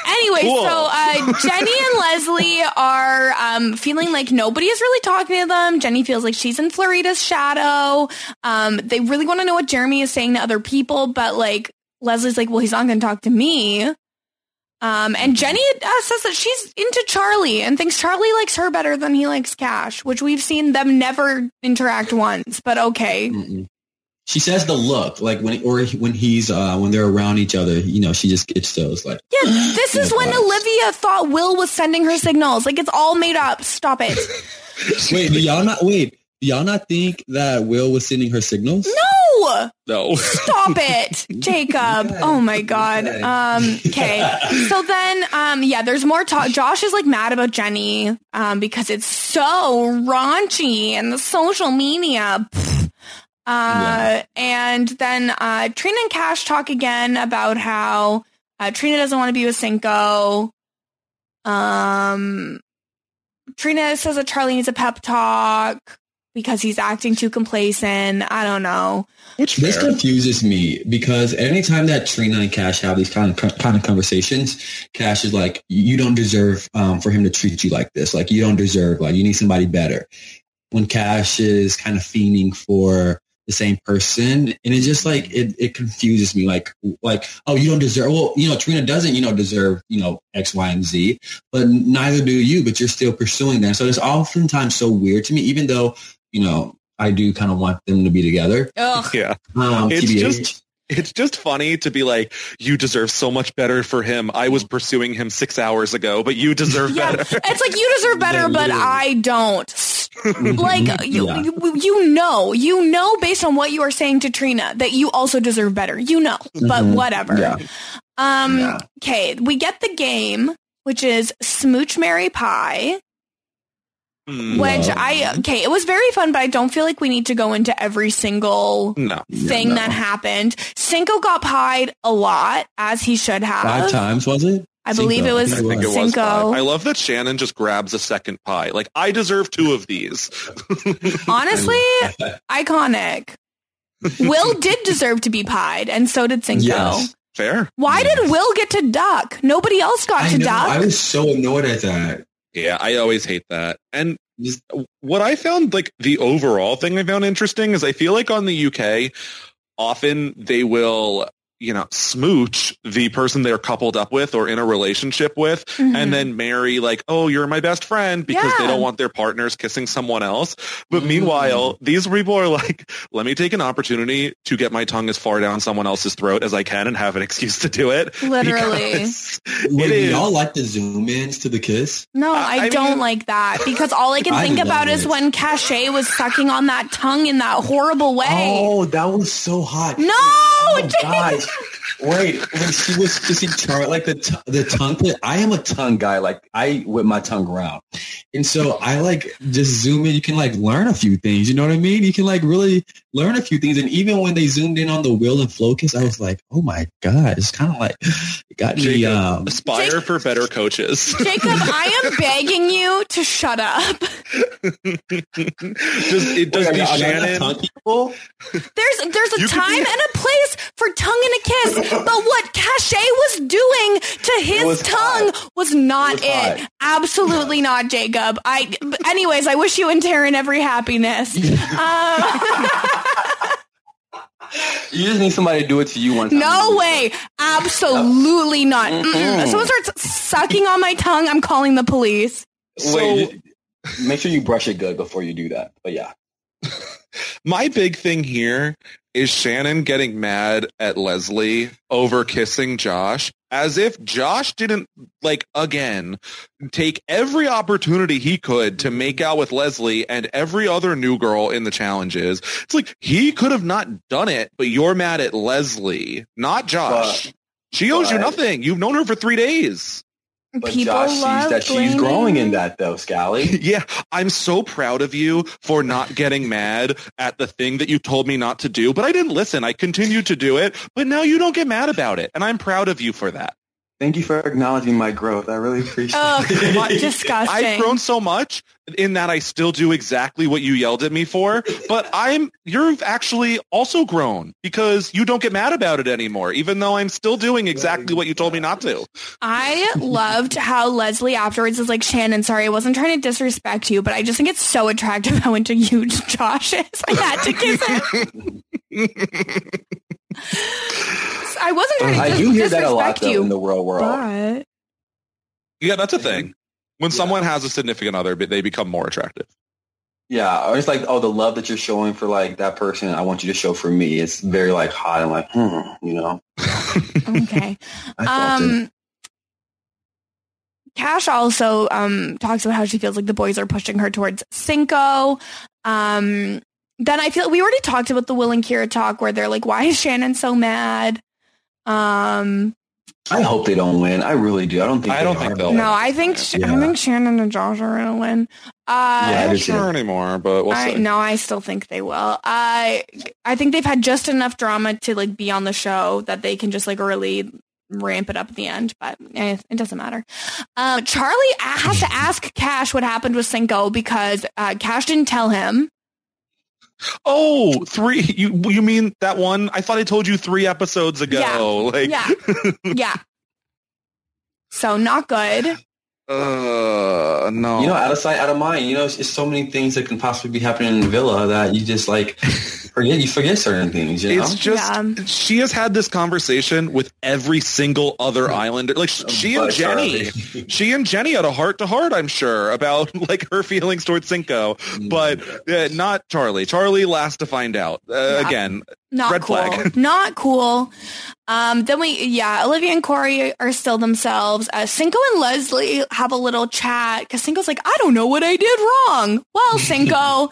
Anyway, Cool. so uh, Jenny and Leslie are um, feeling like nobody is really talking to them. Jenny feels like she's in Florida's shadow. Um, they really want to know what Jeremy is saying to other people, but like Leslie's like, well, he's not going to talk to me. Um, and Jenny uh, says that she's into Charlie and thinks Charlie likes her better than he likes Cash, which we've seen them never interact once. But okay, Mm-mm. She says the look, like when or when he's uh when they're around each other, you know, she just gets those like yeah, this is when. Olivia thought Will was sending her signals. Like it's all made up. Stop it. Wait, do y'all not wait? Do y'all not think that Will was sending her signals? No. No. Stop it, Jacob. Oh my god. Okay. Um okay. So then um yeah, there's more talk. Josh is like mad about Jenny um because it's so raunchy and the social media. Pfft. Uh and then uh Trina and Cash talk again about how uh, Trina doesn't want to be with Cinco. Um Trina says that Charlie needs a pep talk because he's acting too complacent. I don't know. Which This fair. confuses me because anytime that Trina and Cash have these kind of kind of conversations, Cash is like, "You don't deserve um, for him to treat you like this. Like you don't deserve. Like you need somebody better." When Cash is kind of fiending for the same person, and it just like it, it confuses me. Like like oh, you don't deserve. Well, you know, Trina doesn't you know deserve you know X, Y, and Z, but neither do you. But you're still pursuing them. So it's oftentimes so weird to me, even though you know. I do kind of want them to be together. Ugh. Yeah. Um, It's TBH. just- It's just funny to be like, you deserve so much better for him. I was pursuing him six hours ago, but you deserve Yeah, better. it's like you deserve better, but I don't. Like you, Yeah. you, you know, you know, based on what you are saying to Trina, that you also deserve better. You know, but Mhm. whatever. Yeah. Um. Yeah. Okay, we get the game, which is Smooch Mary Pie. Mm. Which Wow. I okay, it was very fun, but I don't feel like we need to go into every single no. thing no. that happened. Cinco got pied a lot, as he should have. Five times was it? I believe it was I think it was Cinco. five. I love that Shannon just grabs a second pie. Like, I deserve two of these. Honestly, iconic. Will did deserve to be pied, and so did Cinco. Yes. Fair. Why did Will get to duck? Nobody else got I to know. duck. I was so annoyed at that. Yeah, I always hate that. And what I found, like, the overall thing I found interesting is I feel like on the UK, often they will you know, smooch the person they're coupled up with or in a relationship with Mhm. and then marry like, oh, you're my best friend because they don't want their partners kissing someone else. But Mm. meanwhile, these people are like, let me take an opportunity to get my tongue as far down someone else's throat as I can and have an excuse to do it. Literally. because Wait, it do is. y'all like the zoom ins to the kiss? No, I- I, I don't mean- like that because all I can I think love about is when Cachet was sucking on that tongue in that horrible way. Oh, that was so hot. No, Oh, guys. Wait, when she was kissing Charlie, like the t- the tongue. I am a tongue guy. Like I whip my tongue around, and so I like just zoom in. You can like learn a few things. You know what I mean? You can like really learn a few things. And even when they zoomed in on the Will and Flo kiss, I was like, oh my god, it's kind of like it got me. Jacob, Um, aspire Jake- for better coaches. Jacob, I am begging you to shut up. Does it does Wait, the are y'all not Shannon? There's there's a You time be- and a place for tongue and a kiss, but what Cachet was doing to his was tongue was not It it. was hot. Absolutely not, Jacob. I. Anyways, I wish you and Taryn every happiness. Um, You just need somebody to do it to you one time. no way. Absolutely uh, not. Mm-mm. Someone starts sucking on my tongue, I'm calling the police. Wait, you- make sure you brush it good before you do that. But yeah. My big thing here is Shannon getting mad at Leslie over kissing Josh as if Josh didn't like again take every opportunity he could to make out with Leslie and every other new girl in the challenges. It's like he could have not done it, but you're mad at Leslie, not Josh. she owes you nothing. You've known her for three days. But People Josh sees love that she's blaming- growing in that though, Scally. Yeah, I'm so proud of you for not getting mad at the thing that you told me not to do, but I didn't listen. I continued to do it, but now you don't get mad about it, and I'm proud of you for that. Thank you for acknowledging my growth. I really appreciate Ugh, it. My- disgusting. I've grown so much in that I still do exactly what you yelled at me for, but I'm you've actually also grown because you don't get mad about it anymore, even though I'm still doing exactly what you told me not to. I loved how Leslie afterwards is like, Shannon, sorry, I wasn't trying to disrespect you, but I just think it's so attractive how into you Josh is. I had to kiss him. I wasn't trying to I dis- do hear that a lot though you, in the real world. but Yeah, that's a thing. When someone has a significant other, they become more attractive. Yeah, or it's like, oh, the love that you're showing for like that person, I want you to show for me. It's very like hot and like, hmm, you know. okay. I it. Um, Cash also um, talks about how she feels like the boys are pushing her towards Cinco. Um, then I feel we already talked about the Will and Kyra talk where they're like, "Why is Shannon so mad?" Um, I hope they don't win. I really do. I don't think. I they don't are. think they'll no, I think Sh- I think Shannon and Josh are gonna win. Uh, Yeah, I I'm not sure anymore, but we'll I see. no, I still think they will. I I think they've had just enough drama to like be on the show that they can just like really ramp it up at the end. But eh, it doesn't matter. Uh, Charlie has to ask Cash what happened with Cinco because uh, Cash didn't tell him. Oh, three. You you mean that one? I thought I told you three episodes ago. Yeah. Like, Yeah, yeah. So not good. uh, no. You know, out of sight, out of mind. You know, it's, it's so many things that can possibly be happening in the villa that you just like forget. You forget certain things. You know. it's just Yeah. she has had this conversation with every single other islander. Like she and Jenny, Charlie. she and Jenny had a heart to heart. I'm sure about like her feelings towards Cinco, but uh, not Charlie. Charlie last to find out. Uh, Yeah. Again, Not Red cool. flag. Not cool. Um, then we, yeah, Olivia and Korey are still themselves. Uh, Cinco and Leslie have a little chat because Cinco's like, I don't know what I did wrong. Well, Cinco,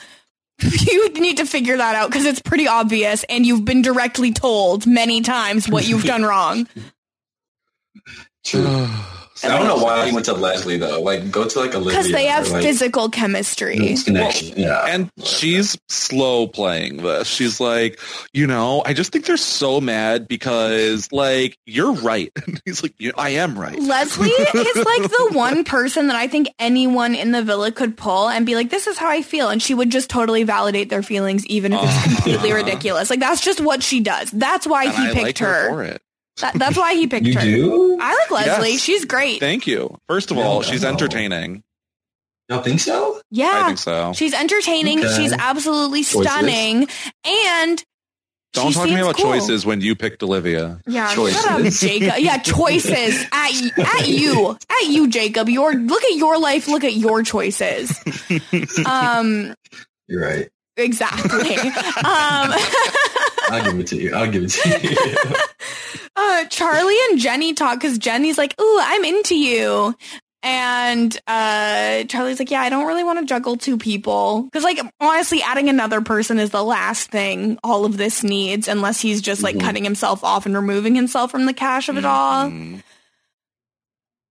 you need to figure that out because it's pretty obvious and you've been directly told many times what you've done wrong. True. I don't know why he went to Leslie though. Like, go to like Olivia. Because they have or, like, physical chemistry. connection. yeah. and she's slow playing this. She's like, you know, I just think they're so mad because like you're right. He's like, "Yeah, I am right. Leslie is like the one person that I think anyone in the villa could pull and be like, this is how I feel. And she would just totally validate their feelings, even if it's Uh-huh. completely ridiculous. Like, that's just what she does. That's why And he I picked like her. for it. That, that's why he picked You her. do? I like Leslie. Yes. She's great. Thank you. First of No, all, she's no. entertaining. Y'all think so? Yeah. I think so. She's entertaining. Okay. She's absolutely Choices. stunning. And Don't talk to me about cool. choices when you picked Olivia. Yeah, shut up, Choices. Jacob. Yeah, choices at y- at you, at you, Jacob. Your look at your life. Look at your choices. Um, You're right. exactly. Um, I'll give it to you. I'll give it to you. uh, Charlie and Jenny talk because Jenny's like, "Ooh, I'm into you," and uh, Charlie's like, "Yeah, I don't really want to juggle two people because, like, honestly, adding another person is the last thing all of this needs, unless he's just like Mhm. cutting himself off and removing himself from the cash of it all." Mm.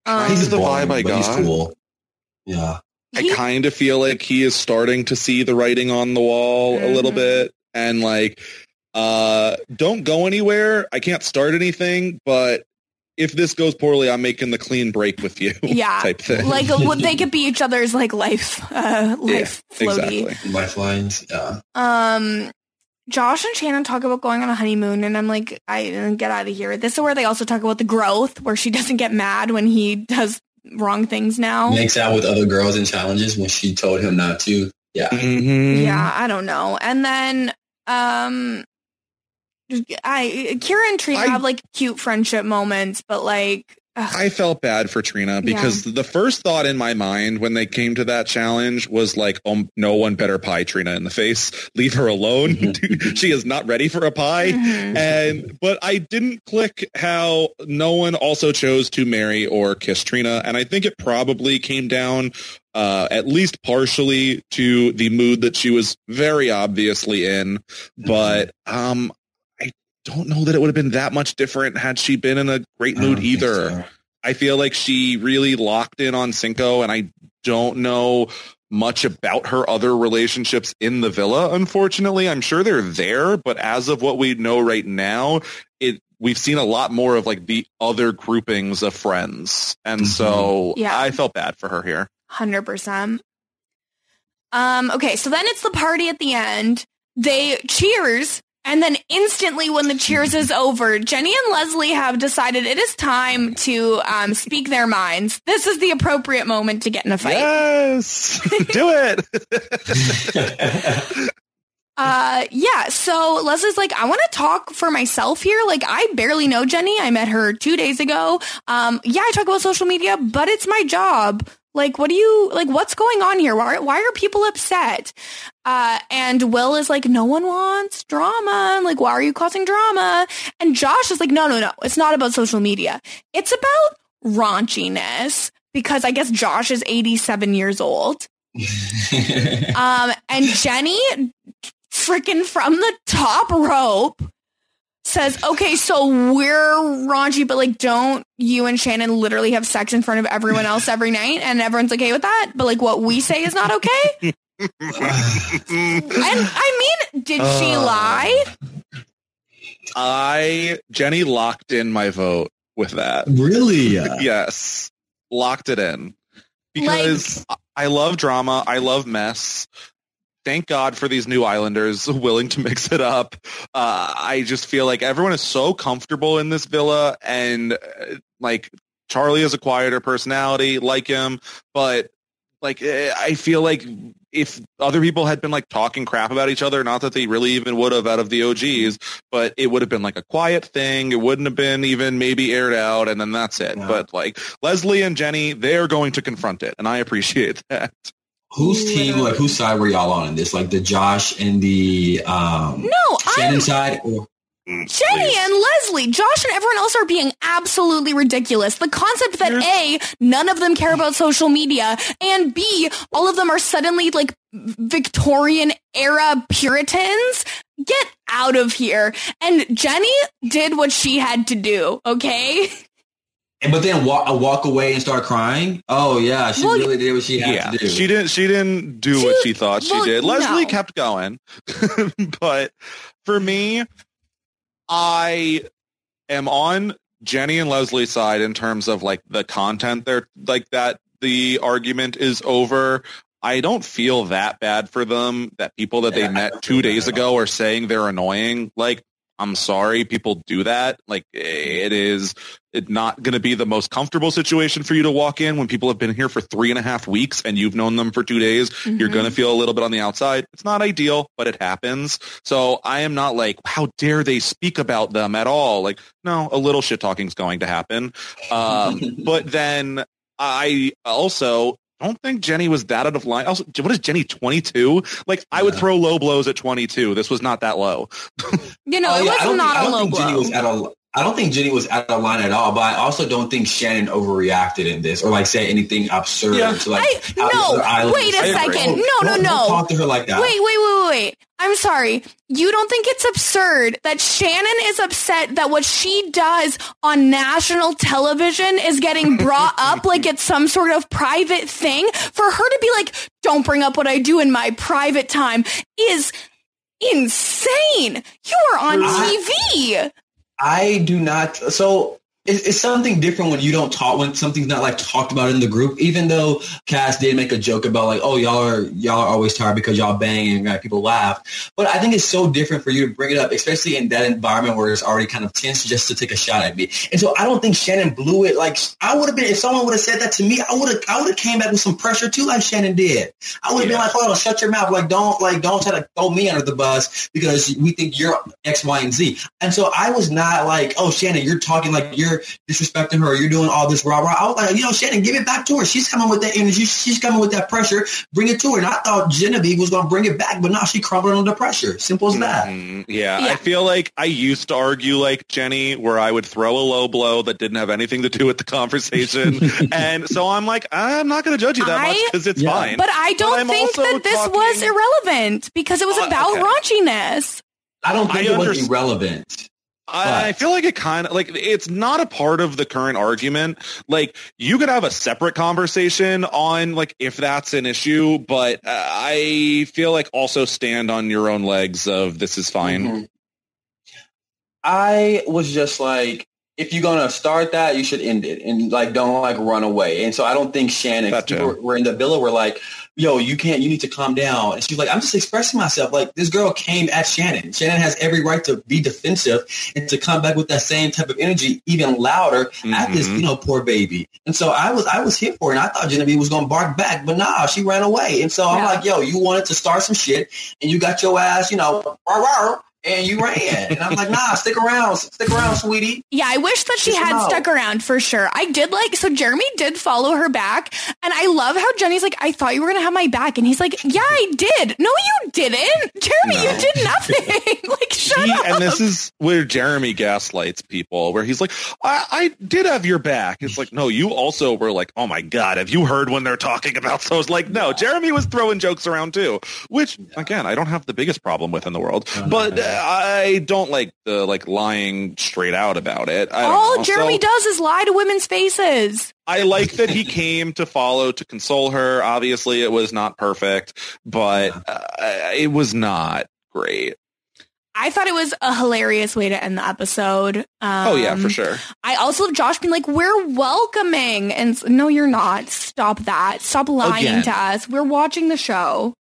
Um, He's the boring, vibe I but He's got. cool. Yeah. I kind of feel like he is starting to see the writing on the wall a little Mhm. bit and like uh don't go anywhere. I can't start anything, but if this goes poorly, I'm making the clean break with you. Yeah. type thing. like what they could be each other's like life uh life floaty. exactly. Lifelines. Yeah. Um Josh and Shannon talk about going on a honeymoon and I'm like I get out of here. This is where they also talk about the growth where she doesn't get mad when he does wrong things now. Makes out with other girls and challenges when she told him not to. Yeah. Mhm. Yeah, I don't know. And then um I Kyra and Trina I- have like cute friendship moments, but like ugh, I felt bad for Trina because the first thought in my mind when they came to that challenge was like, oh, no one better pie Trina in the face. Leave her alone. she is not ready for a pie. mhm. And but I didn't click how no one also chose to marry or kiss Trina, and I think it probably came down uh, at least partially to the mood that she was very obviously in. But um, I don't know that it would have been that much different had she been in a great mood think either. so. I feel like she really locked in on Cinco, and I don't know much about her other relationships in the villa. Unfortunately, I'm sure they're there, but as of what we know right now, it we've seen a lot more of like the other groupings of friends, and Mhm. so Yeah. I felt bad for her here. Hundred percent. Um, okay, so then it's the party at the end. They cheers, and then instantly when the cheers is over, Jenny and Leslie have decided it is time to um, speak their minds. This is the appropriate moment to get in a fight. Yes, do it. Uh, yeah. So Leslie's like, I want to talk for myself here. Like, I barely know Jenny. I met her two days ago. Um, yeah, I talk about social media, but it's my job. Like, what do you like? What's going on here? Why, why are people upset? Uh, and Will is like, no one wants drama. Like, why are you causing drama? And Josh is like, no, no, no. It's not about social media. It's about raunchiness because I guess Josh is 87 years old. Um, and Jenny, freaking from the top rope, says, "Okay, so we're raunchy, but like, don't you and Shannon literally have sex in front of everyone else every night, and everyone's okay with that? But like, what we say is not okay." and I mean, did she Uh. lie? I Jenny locked in my vote with that. really? yes, locked it in because I love drama. I love mess. Thank God for these new Islanders willing to mix it up. Uh, I just feel like everyone is so comfortable in this villa, and uh, like Charlie has a quieter personality like him, but like eh, I feel like if other people had been like talking crap about each other, not that they really even would have out of the OGs, but it would have been like a quiet thing. It wouldn't have been even maybe aired out, and then that's it. Yeah. But like Leslie and Jenny, they're going to confront it, and I appreciate that. Whose team, like, whose side were y'all on in this? Like the Josh and the um, No, Shannon I'm side? Or, Jenny and Leslie, Josh and everyone else are being absolutely ridiculous. The concept that A, none of them care about social media, and B, all of them are suddenly like Victorian era Puritans. Get out of here. And Jenny did what she had to do, okay? but then walk, walk away and start crying? Oh, yeah. She Well, really did what she had yeah, to do. she didn't. She didn't do what She- she thought well, she did. Leslie no. kept going, but for me, I am on Jenny and Leslie's side in terms of like the content. They're like that. The argument is over. I don't feel that bad for them that people that they Yeah, I met two days ago are saying they're annoying. Like I'm sorry, people do that. Like it is it not going to be the most comfortable situation for you to walk in when people have been here for three and a half weeks and you've known them for two days. You're Mhm. going to feel a little bit on the outside. It's not ideal, but it happens. So I am not like, how dare they speak about them at all? Like, no, a little shit talking is going to happen. Um, but then I also don't think Jenny was that out of line. Also, what is Jenny 22? Like, I would throw low blows at 22. This was not that low. You know, Oh, it yeah, I was don't not think, I a don't low think Jenny blow. was at a. I don't think Jenny was out of line at all, but I also don't think Shannon overreacted in this or like said anything absurd Yeah. to like. I no. Wait a I agree. second. No, Don't- no, don't no. Talk to her like that. Wait, wait, wait, wait, wait. I'm sorry. You don't think it's absurd that Shannon is upset that what she does on national television is getting brought up like it's some sort of private thing? For her to be like, don't bring up what I do in my private time is insane. You are on TV. I do not. So it's, it's something different when you don't talk when something's not like talked about in the group. Even though Cass did make a joke about like, oh y'all are y'all are always tired because y'all bang and like, people laugh. But I think it's so different for you to bring it up, especially in that environment where it's already kind of tense, just to take a shot at me. And so I don't think Shannon blew it. Like I would have been if someone would have said that to me, I would have I would have came back with some pressure too, like Shannon did. I would have been like, hold on, shut your mouth. Like don't like don't try to throw me under the bus because we think you're X, Y, and Z. And so I was not like, oh Shannon, you're talking like you're disrespecting her, you're doing all this rah rah. I was like, you know, Shannon, give it back to her. She's coming with that energy. She's coming with that pressure. Bring it to her. And I thought Genevieve was going to bring it back, but now she crumbled under pressure. Simple as that. Mhm. Yeah, Yeah. I feel like I used to argue like Jenny, where I would throw a low blow that didn't have anything to do with the conversation, and so I'm like, I'm not going to judge you that much because it's Yeah. fine. But I don't I'm think that this talking- was irrelevant because it was Uh, about okay. raunchiness. I don't think I it was irrelevant. I, I feel like it kind of like it's not a part of the current argument. Like you could have a separate conversation on like if that's an issue, but uh, I feel like also stand on your own legs of this is fine. Mhm. I was just like, if you're gonna start that, you should end it and like don't like run away. And so I don't think Shannon, people were in the villa, were like, yo, you can't, you need to calm down. And she's like, I'm just expressing myself. Like this girl came at Shannon. Shannon has every right to be defensive and to come back with that same type of energy, even louder at this, Mhm. you know, poor baby. And so I was, I was here for it. And I thought Genevieve was gonna bark back, but nah, she ran away. And so I'm like, yo, you wanted to start some shit and you got your ass, you know, rah, rah, and you ran. And I'm like, nah, stick around, stick around, sweetie. Yeah, I wish that she Just had stuck around for sure. I did like so Jeremy did follow her back, and I love how Jenny's like, I thought you were gonna have my back, and he's like, Yeah, I did. No, you didn't, Jeremy. No. You did nothing. like, shut He- up. and this is where Jeremy gaslights people, where he's like, I, I did have your back. It's like, no, you also were like, oh my God, have you heard when they're talking about so? It's like, no, Jeremy was throwing jokes around too, which again, I don't have the biggest problem with in the world, but uh, I don't like the like lying straight out about it. I don't All. Jeremy So- does is lie to women's faces. I like that he came to follow to console her. Obviously, it was not perfect, but uh, it was not great. I thought it was a hilarious way to end the episode. Um, oh yeah, for sure. I also love Josh being like, "We're welcoming," and no, you're not. Stop that. Stop lying Again. to us. We're watching the show.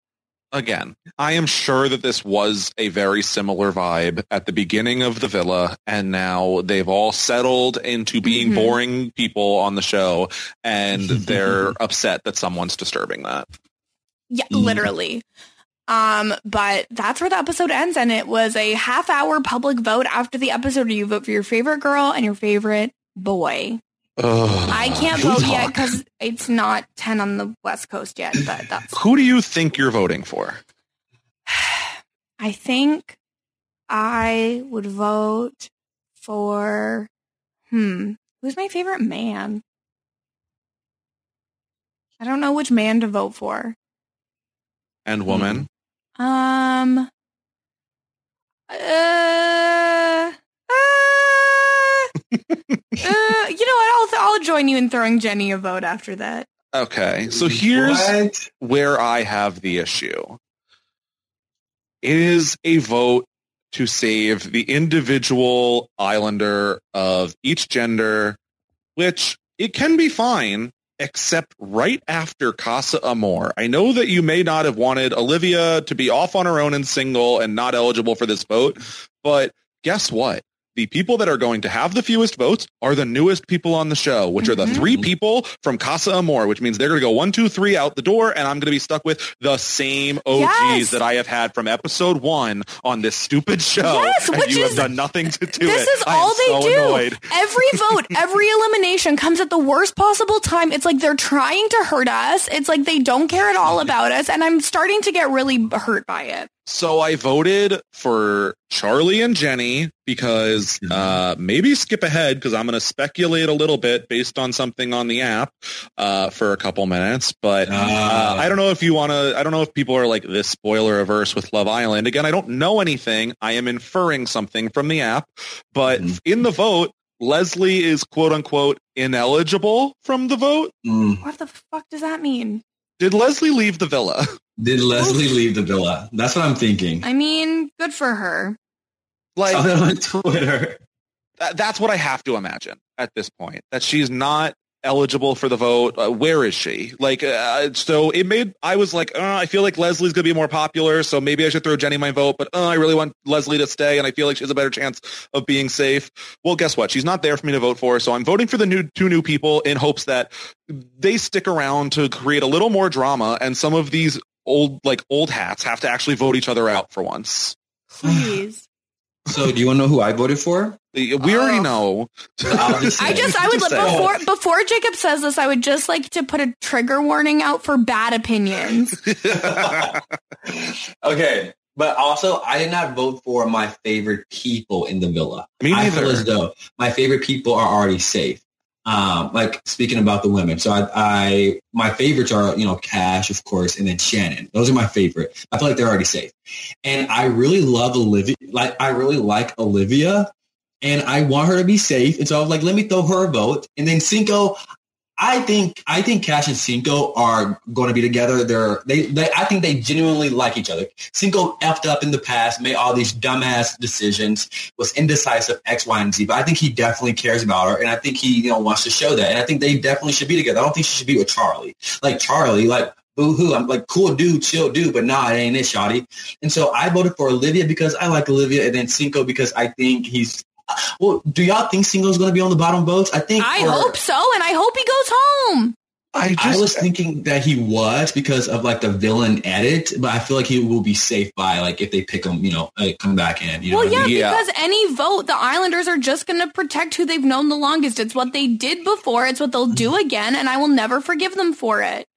Again, I am sure that this was a very similar vibe at the beginning of the villa, and now they've all settled into being Mhm. boring people on the show, and they're upset that someone's disturbing that. Yeah, literally. Um, but that's where the episode ends, and it was a half hour public vote after the episode. You vote for your favorite girl and your favorite boy. I can't vote yet because it's not ten on the West Coast yet. But that's Who do you think you're voting for? I think I would vote for hmm. Who's my favorite man? I don't know which man to vote for. And woman? Um. Uh. Uh, uh, Uh, you know what? I'll I'll join you in throwing Jenny a vote after that. Okay, so here's What? where I have the issue. It is a vote to save the individual islander of each gender, which it can be fine, except right after Casa Amor. I know that you may not have wanted Olivia to be off on her own and single and not eligible for this vote, but guess what? The people that are going to have the fewest votes are the newest people on the show, which are the Mhm. three people from Casa Amor, which means they're going to go one, two, three out the door, and I'm going to be stuck with the same OGs Yes. that I have had from episode one on this stupid show. Yes, and which you is- have done nothing to do this it. is all they so do. Annoyed. Every vote, every elimination comes at the worst possible time. It's like they're trying to hurt us. It's like they don't care at all about us. And I'm starting to get really hurt by it. So I voted for Charlie and Jenny because uh, maybe skip ahead because I'm going to speculate a little bit based on something on the app uh, for a couple minutes. But uh, Ah. I don't know if you want to. I don't know if people are like this spoiler averse with Love Island. Again, I don't know anything. I am inferring something from the app. But Mhm. in the vote, Leslie is quote unquote ineligible from the vote. Mm. What the fuck does that mean? Did Leslie leave the villa? Did Leslie leave the villa? That's what I'm thinking. I mean, good for her. Like Saw that on Twitter. That- that's what I have to imagine at this point. That she's not eligible for the vote. Uh, where is she? Like, uh, so it made. I was like, uh, I feel like Leslie's gonna be more popular, so maybe I should throw Jenny my vote. But uh, I really want Leslie to stay, and I feel like she has a better chance of being safe. Well, guess what? She's not there for me to vote for, so I'm voting for the new two new people in hopes that they stick around to create a little more drama, and some of these old like old hats have to actually vote each other out for once. Please. So do you want to know who I voted for? We already Oh. know. I'll just I just, I would Just let, say. before before Jacob says this, I would just like to put a trigger warning out for bad opinions. okay. But also, I did not vote for my favorite people in the villa. Me I feel neither. as though my favorite people are already safe. Um, like speaking about the women. So I, I, my favorites are, you know, Cash, of course, and then Shannon. Those are my favorite. I feel like they're already safe. And I really love Olivia. Like, I really like Olivia and I want her to be safe. And so I was like, let me throw her a vote. And then Cinco, I think I think Cash and Cinco are going to be together. They're they, they I think they genuinely like each other. Cinco effed up in the past, made all these dumbass decisions, was indecisive X, Y, and Z. But I think he definitely cares about her, and I think he you know wants to show that. And I think they definitely should be together. I don't think she should be with Charlie. Like Charlie, like boo hoo. I'm like cool dude, chill dude, but nah, it ain't it, Shotty. And so I voted for Olivia because I like Olivia, and then Cinco because I think he's. Well, do y'all think Cinco's going to be on the bottom votes? I think. I for- hope so, and I hope he goes home. I I was thinking that he was because of like the villain edit, but I feel like he will be safe by like if they pick him, you know, uh, come back in. You know Well, I mean? Yeah. because any vote, the Islanders are just going to protect who they've known the longest. It's what they did before. It's what they'll do again, and I will never forgive them for it.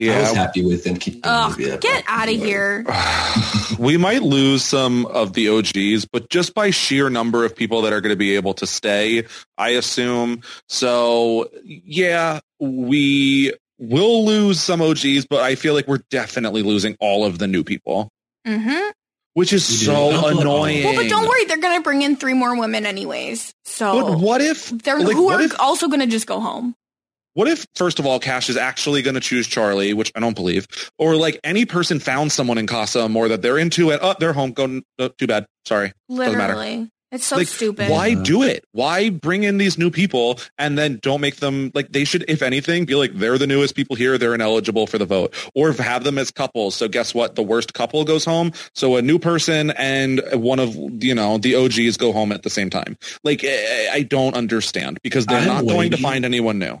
I was happy with them keeping Ugh, Olivia, get but- out of here. we might lose some of the OGs, but just by sheer number of people that are going to be able to stay, I assume. So yeah, we will lose some OGs, but I feel like we're definitely losing all of the new people, hmm which is We so don't feel like all of annoying. Well, but don't worry, they're going to bring in three more women anyways. So But what if they're like, who are if- also going to just go home. What if, first of all, Cash is actually going to choose Charlie, which I don't believe, or like any person found someone in Casa Amor that they're into it. Oh, they're home. Go. Oh, too bad. Sorry. Doesn't matter. Literally, it's so like, stupid. Why do it? Why bring in these new people and then don't make them like they should, if anything, be like they're the newest people here. They're ineligible for the vote, or have them as couples. So guess what? The worst couple goes home. So a new person and one of you know the OGs go home at the same time. Like I don't understand because they're I'm not going to find anyone new.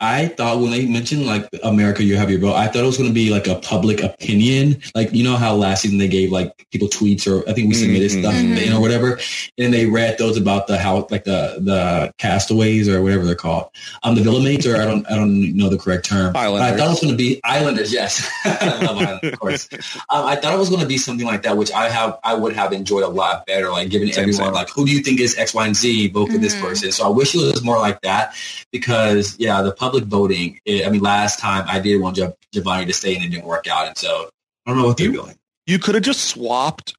I thought when they mentioned like America, you have your vote. I thought it was going to be like a public opinion, like you know how last season they gave like people tweets or I think we submitted Mhm. stuff Mhm. you know whatever, and they read those about the how like the the castaways or whatever they're called, um the villa mates or I don't I don't know the correct term. But I thought it was going to be Islanders. Yes, I love Islanders, of course. Um, I thought it was going to be something like that, which I have I would have enjoyed a lot better, like giving Same, everyone same. like who do you think is X, Y, and Z, vote for this Mhm. person. So I wish it was more like that because yeah, the public voting. It, I mean, last time I did want Giov- Giovanni to stay and it didn't work out, and so I don't know what they're doing. You could have just swapped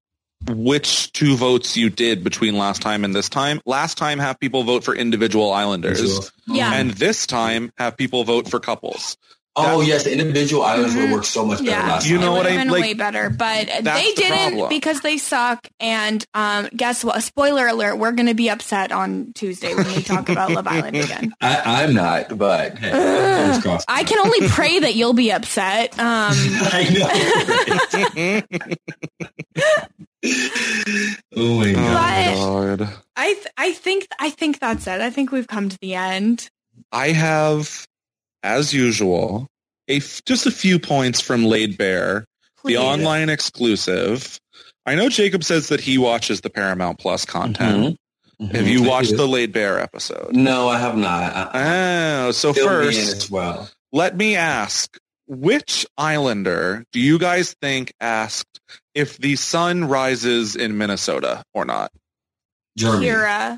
which two votes you did between last time and this time. Last time, have people vote for individual Islanders, Yeah. and this time, have people vote for couples. Oh yes, the individual islands would Mhm. work so much better Yeah, last You know what I- mean? like, way better, but they the didn't problem. because they suck. And um, guess what? Spoiler alert: We're going to be upset on Tuesday when we talk about Love Island again. I, I'm not, but hey, fingers. I can only pray that you'll be upset. Um, I know. oh my Oh, god. But- God. I th- I think I think that's it. I think we've come to the end. I have, as usual, a f- just a few points from Laid Bare, Please. the online exclusive. I know Jacob says that he watches the Paramount Plus content. Mhm. Have you watched the Laid Bare episode? No, I have not. I, Oh, so Fill first, well. let me ask, which Islander do you guys think asked if the sun rises in Minnesota or not? Germany. Kyra.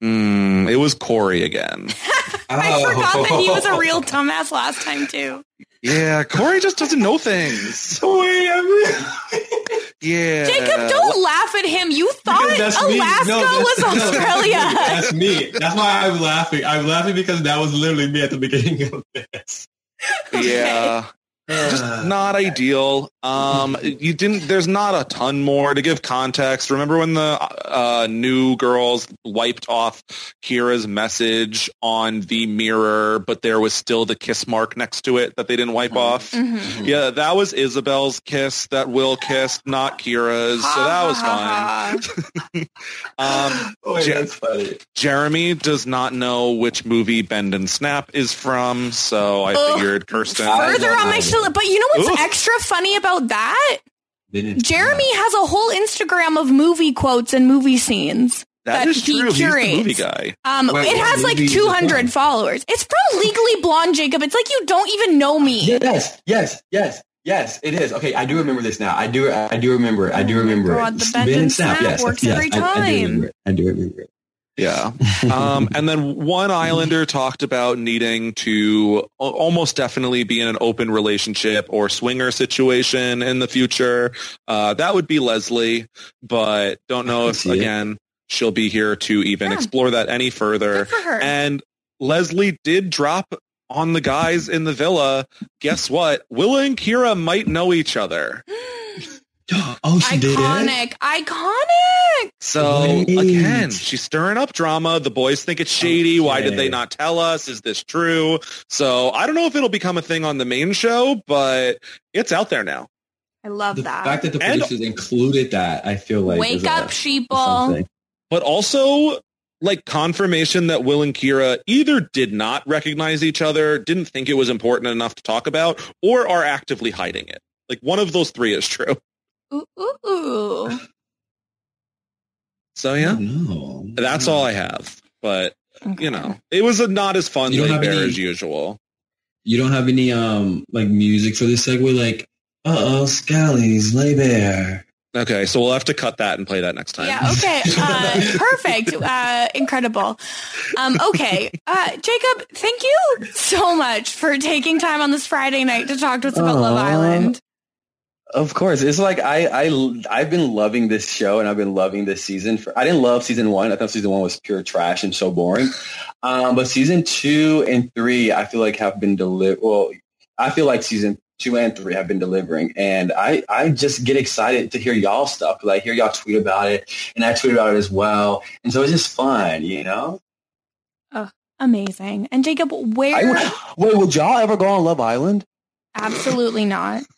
Hmm, it was Korey again. I Oh. forgot that he was a real dumbass last time too. Yeah, Korey just doesn't know things. Wait, I Yeah. Jacob, don't laugh at him. You thought that's. Alaska No, that's- was no, Australia. That's me. That's why I'm laughing. I'm laughing because that was literally me at the beginning of this. Yeah. Just not ideal. Um, you didn't. There's not a ton more to give context. Remember when the uh, new girls wiped off Kyra's message on the mirror, but there was still the kiss mark next to it that they didn't wipe off. Mhm. Yeah, that was Isabel's kiss that Will kissed, not Kyra's. So that was fine. Um, Oh, wait, Je- that's funny. Jeremy does not know which movie Bend and Snap is from, so I Ugh. figured Kirsten. Further on my show, but you know what's Oof. extra funny about that? Jeremy has a whole Instagram of movie quotes and movie scenes. that he true. Curates. movie guy. Um, Wait, it has like movie is it 200 followers. It's from Legally Blonde, Jacob. It's like you don't even know me. Yes, yes, yes, yes. It is. Okay, I do remember this now. I do. I do remember it. I do remember God, it. the Ben and snap works yes, every I- I, do time. remember it. I do remember it. Yeah. Um, and then one Islander talked about needing to almost definitely be in an open relationship or swinger situation in the future. Uh, that would be Leslie, but don't know if, again, she'll be here to even Yeah. explore that any further. Good for her. And Leslie did drop on the guys in the villa. Guess what? Willa and Kyra might know each other. Oh, she did it. Iconic. Iconic. So Wait. again, she's stirring up drama. The boys think it's oh, shady. Why did they not tell us? Is this true? So I don't know if it'll become a thing on the main show, but it's out there now. I love The that. fact that the And- producers included that, I feel like Wake is a- up, is sheeple. something. But also like confirmation that Will and Kyra either did not recognize each other, didn't think it was important enough to talk about, or are actively hiding it. Like one of those three is true. Ooh, ooh, ooh. So yeah, No, that's all I have. But Okay. you know, it was a not as fun You don't have any- as usual. You don't have any um like music for this segue, like uh oh, Scally's Laid Bare. Okay, so we'll have to cut that and play that next time. Yeah. Okay. Uh, perfect. Uh, incredible. Um, okay. Uh, Jacob, thank you so much for taking time on this Friday night to talk to us about Love Island. Of course, it's like I I I've been loving this show and I've been loving this season. For I didn't love season one. I thought season one was pure trash and so boring. Um, but season two and three, I feel like have been delivered. Well, I feel like season two and three have been delivering, and I I just get excited to hear y'all stuff because I hear y'all tweet about it, and I tweet about it as well, and so it's just fun, you know. Oh, Amazing. And Jacob, where? I, wait, would y'all ever go on Love Island? Absolutely not.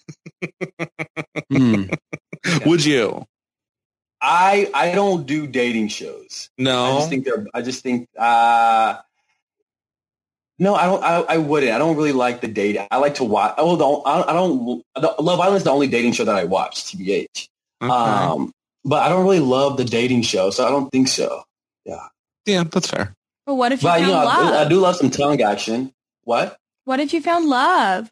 Hmm. Would you? I I don't do dating shows. No, I No. just think they're. I just think. Uh, no, I don't. I, I wouldn't. I don't really like the date. I like to watch. Oh, don't. I don't. I don't Love Island is the only dating show that I watch. Tbh. Okay. Um, but I don't really love the dating show, so I don't think so. yeah, that's fair. But what if you But found you know, love? I, I do love some tongue action. What? What if you found love?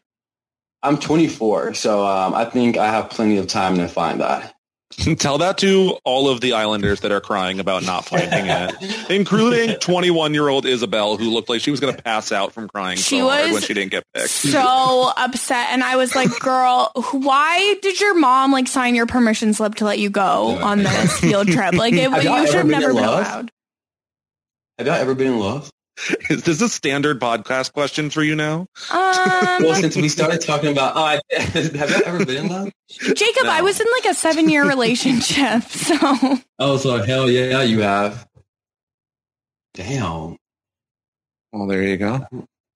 I'm 24, so um, I think I have plenty of time to find that. Tell that to all of the Islanders that are crying about not finding it, including 21-year-old Isabel, who looked like she was going to pass out from crying She so hard was when she didn't get picked. So upset, and I was like, "Girl, why did your mom like sign your permission slip to let you go on this field trip? Like, it, y'all should have ever been never in been allowed." Have y'all ever been in love? Is this a standard podcast question for you now? Um, Well, since we started talking about, oh, I, have y'all ever been in love? Jacob, No. I was in like a seven-year relationship, so Oh, so hell yeah, you You have. have. Damn. Well, there you go.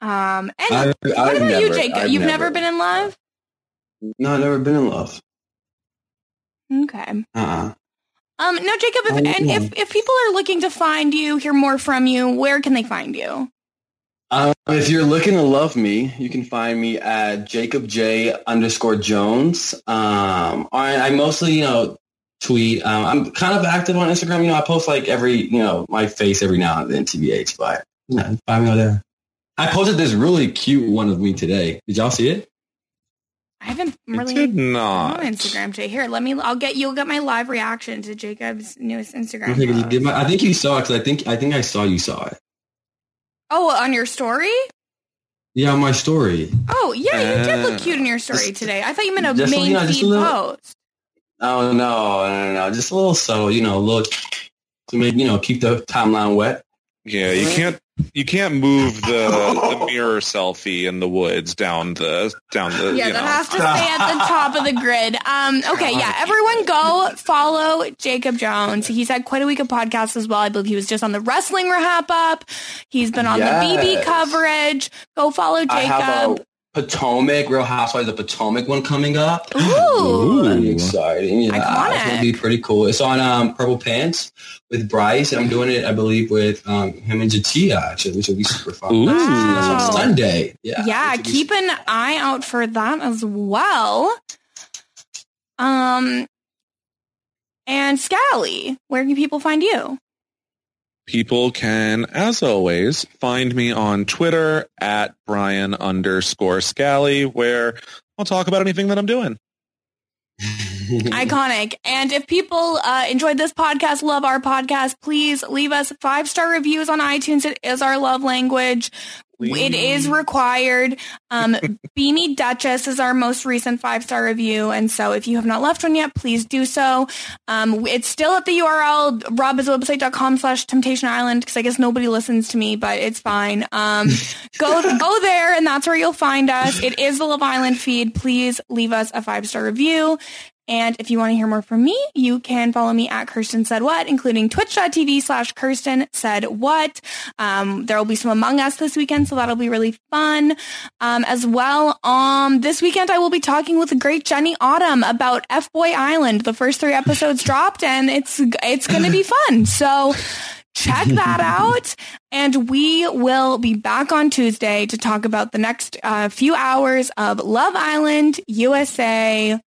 um. And I've, what I've about never, you, Jacob? I've You've never. been in love? No, I've never been in love. Okay. Uh-uh. Um, no, Jacob, if, Oh, and yeah. if, if people are looking to find you, hear more from you, where can they find you? Um, if you're looking to love me, you can find me at Jacob J underscore Jones. Um, I, I mostly, you know, tweet. Um, I'm kind of active on Instagram. You know, I post like every, you know, my face every now and then, TBH. But you know, find me over there. I posted this really cute one of me today. Did y'all see it? I haven't really did I'm not. on Instagram today. Here, let me. I'll get you'll get my live reaction to Jacob's newest Instagram. I think, you did my- I think you saw it because I think I think I saw you saw it. Oh, on your story? Yeah, my story. Oh, yeah, you did look Uh, cute in your story just- today. I thought you meant a just, main you know, just a feed little- post. Oh no, no, no, no! Just a little so you know, a little to make you know keep the timeline wet. Yeah, you can't you can't move the the mirror selfie in the woods down the down the Yeah, you that know. has to stay at the top of the grid. Um, okay, yeah, everyone go follow Jacob Jones. He's had quite a week of podcasts as well. I believe he was just on the Wrestling Rahap up. He's been on the BB coverage. Go follow I have Jacob. A Potomac, Real Housewives of Potomac one coming up. Ooh. Pretty exciting. Yeah, Iconic. it's gonna be pretty cool. It's on um, Purple Pants with Bryce, and I'm doing it, I believe, with um, him and Jatia actually, which will be super fun. Ooh. That's Wow. on Sunday. Yeah, yeah, which will be keep an eye out for that as well. Um, and Scally, where can people find you? People can, as always, find me on Twitter at Brian underscore Scally, where I'll talk about anything that I'm doing. Iconic. And if people uh, enjoyed this podcast, love our podcast, please leave us five star reviews on iTunes. It is our love language. It is required. Um, Beanie Duchess is our most recent five star review. And so if you have not left one yet, please do so. Um, it's still at the URL, robhasawebsite.com slash temptation island, because I guess nobody listens to me, but it's fine. Um, go, go there and that's where you'll find us. It is the Love Island feed. Please leave us a five star review. And if you want to hear more from me, you can follow me at Kirsten Said What, including twitch.tv slash Kirsten Said What. Um, there will be some Among Us this weekend, so that'll be really fun. Um, as well, um, this weekend I will be talking with the great Jenny Autumn about F Boy Island. The first three episodes dropped and it's, it's going to be fun. So check that out. And we will be back on Tuesday to talk about the next uh, few hours of Love Island USA.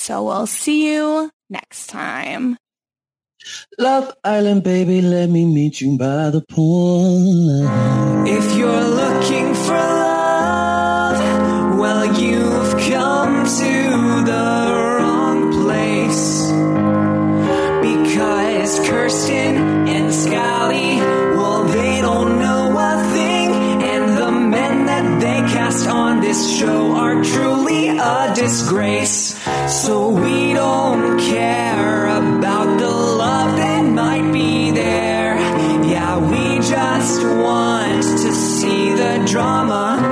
So we'll see you next time. Love Island, baby, let me meet you by the pool. If you're looking for love, well, you've come to the wrong place. Because Kirsten and Scally, this show are truly a disgrace. So we don't care about the love that might be there. Yeah, we just want to see the drama.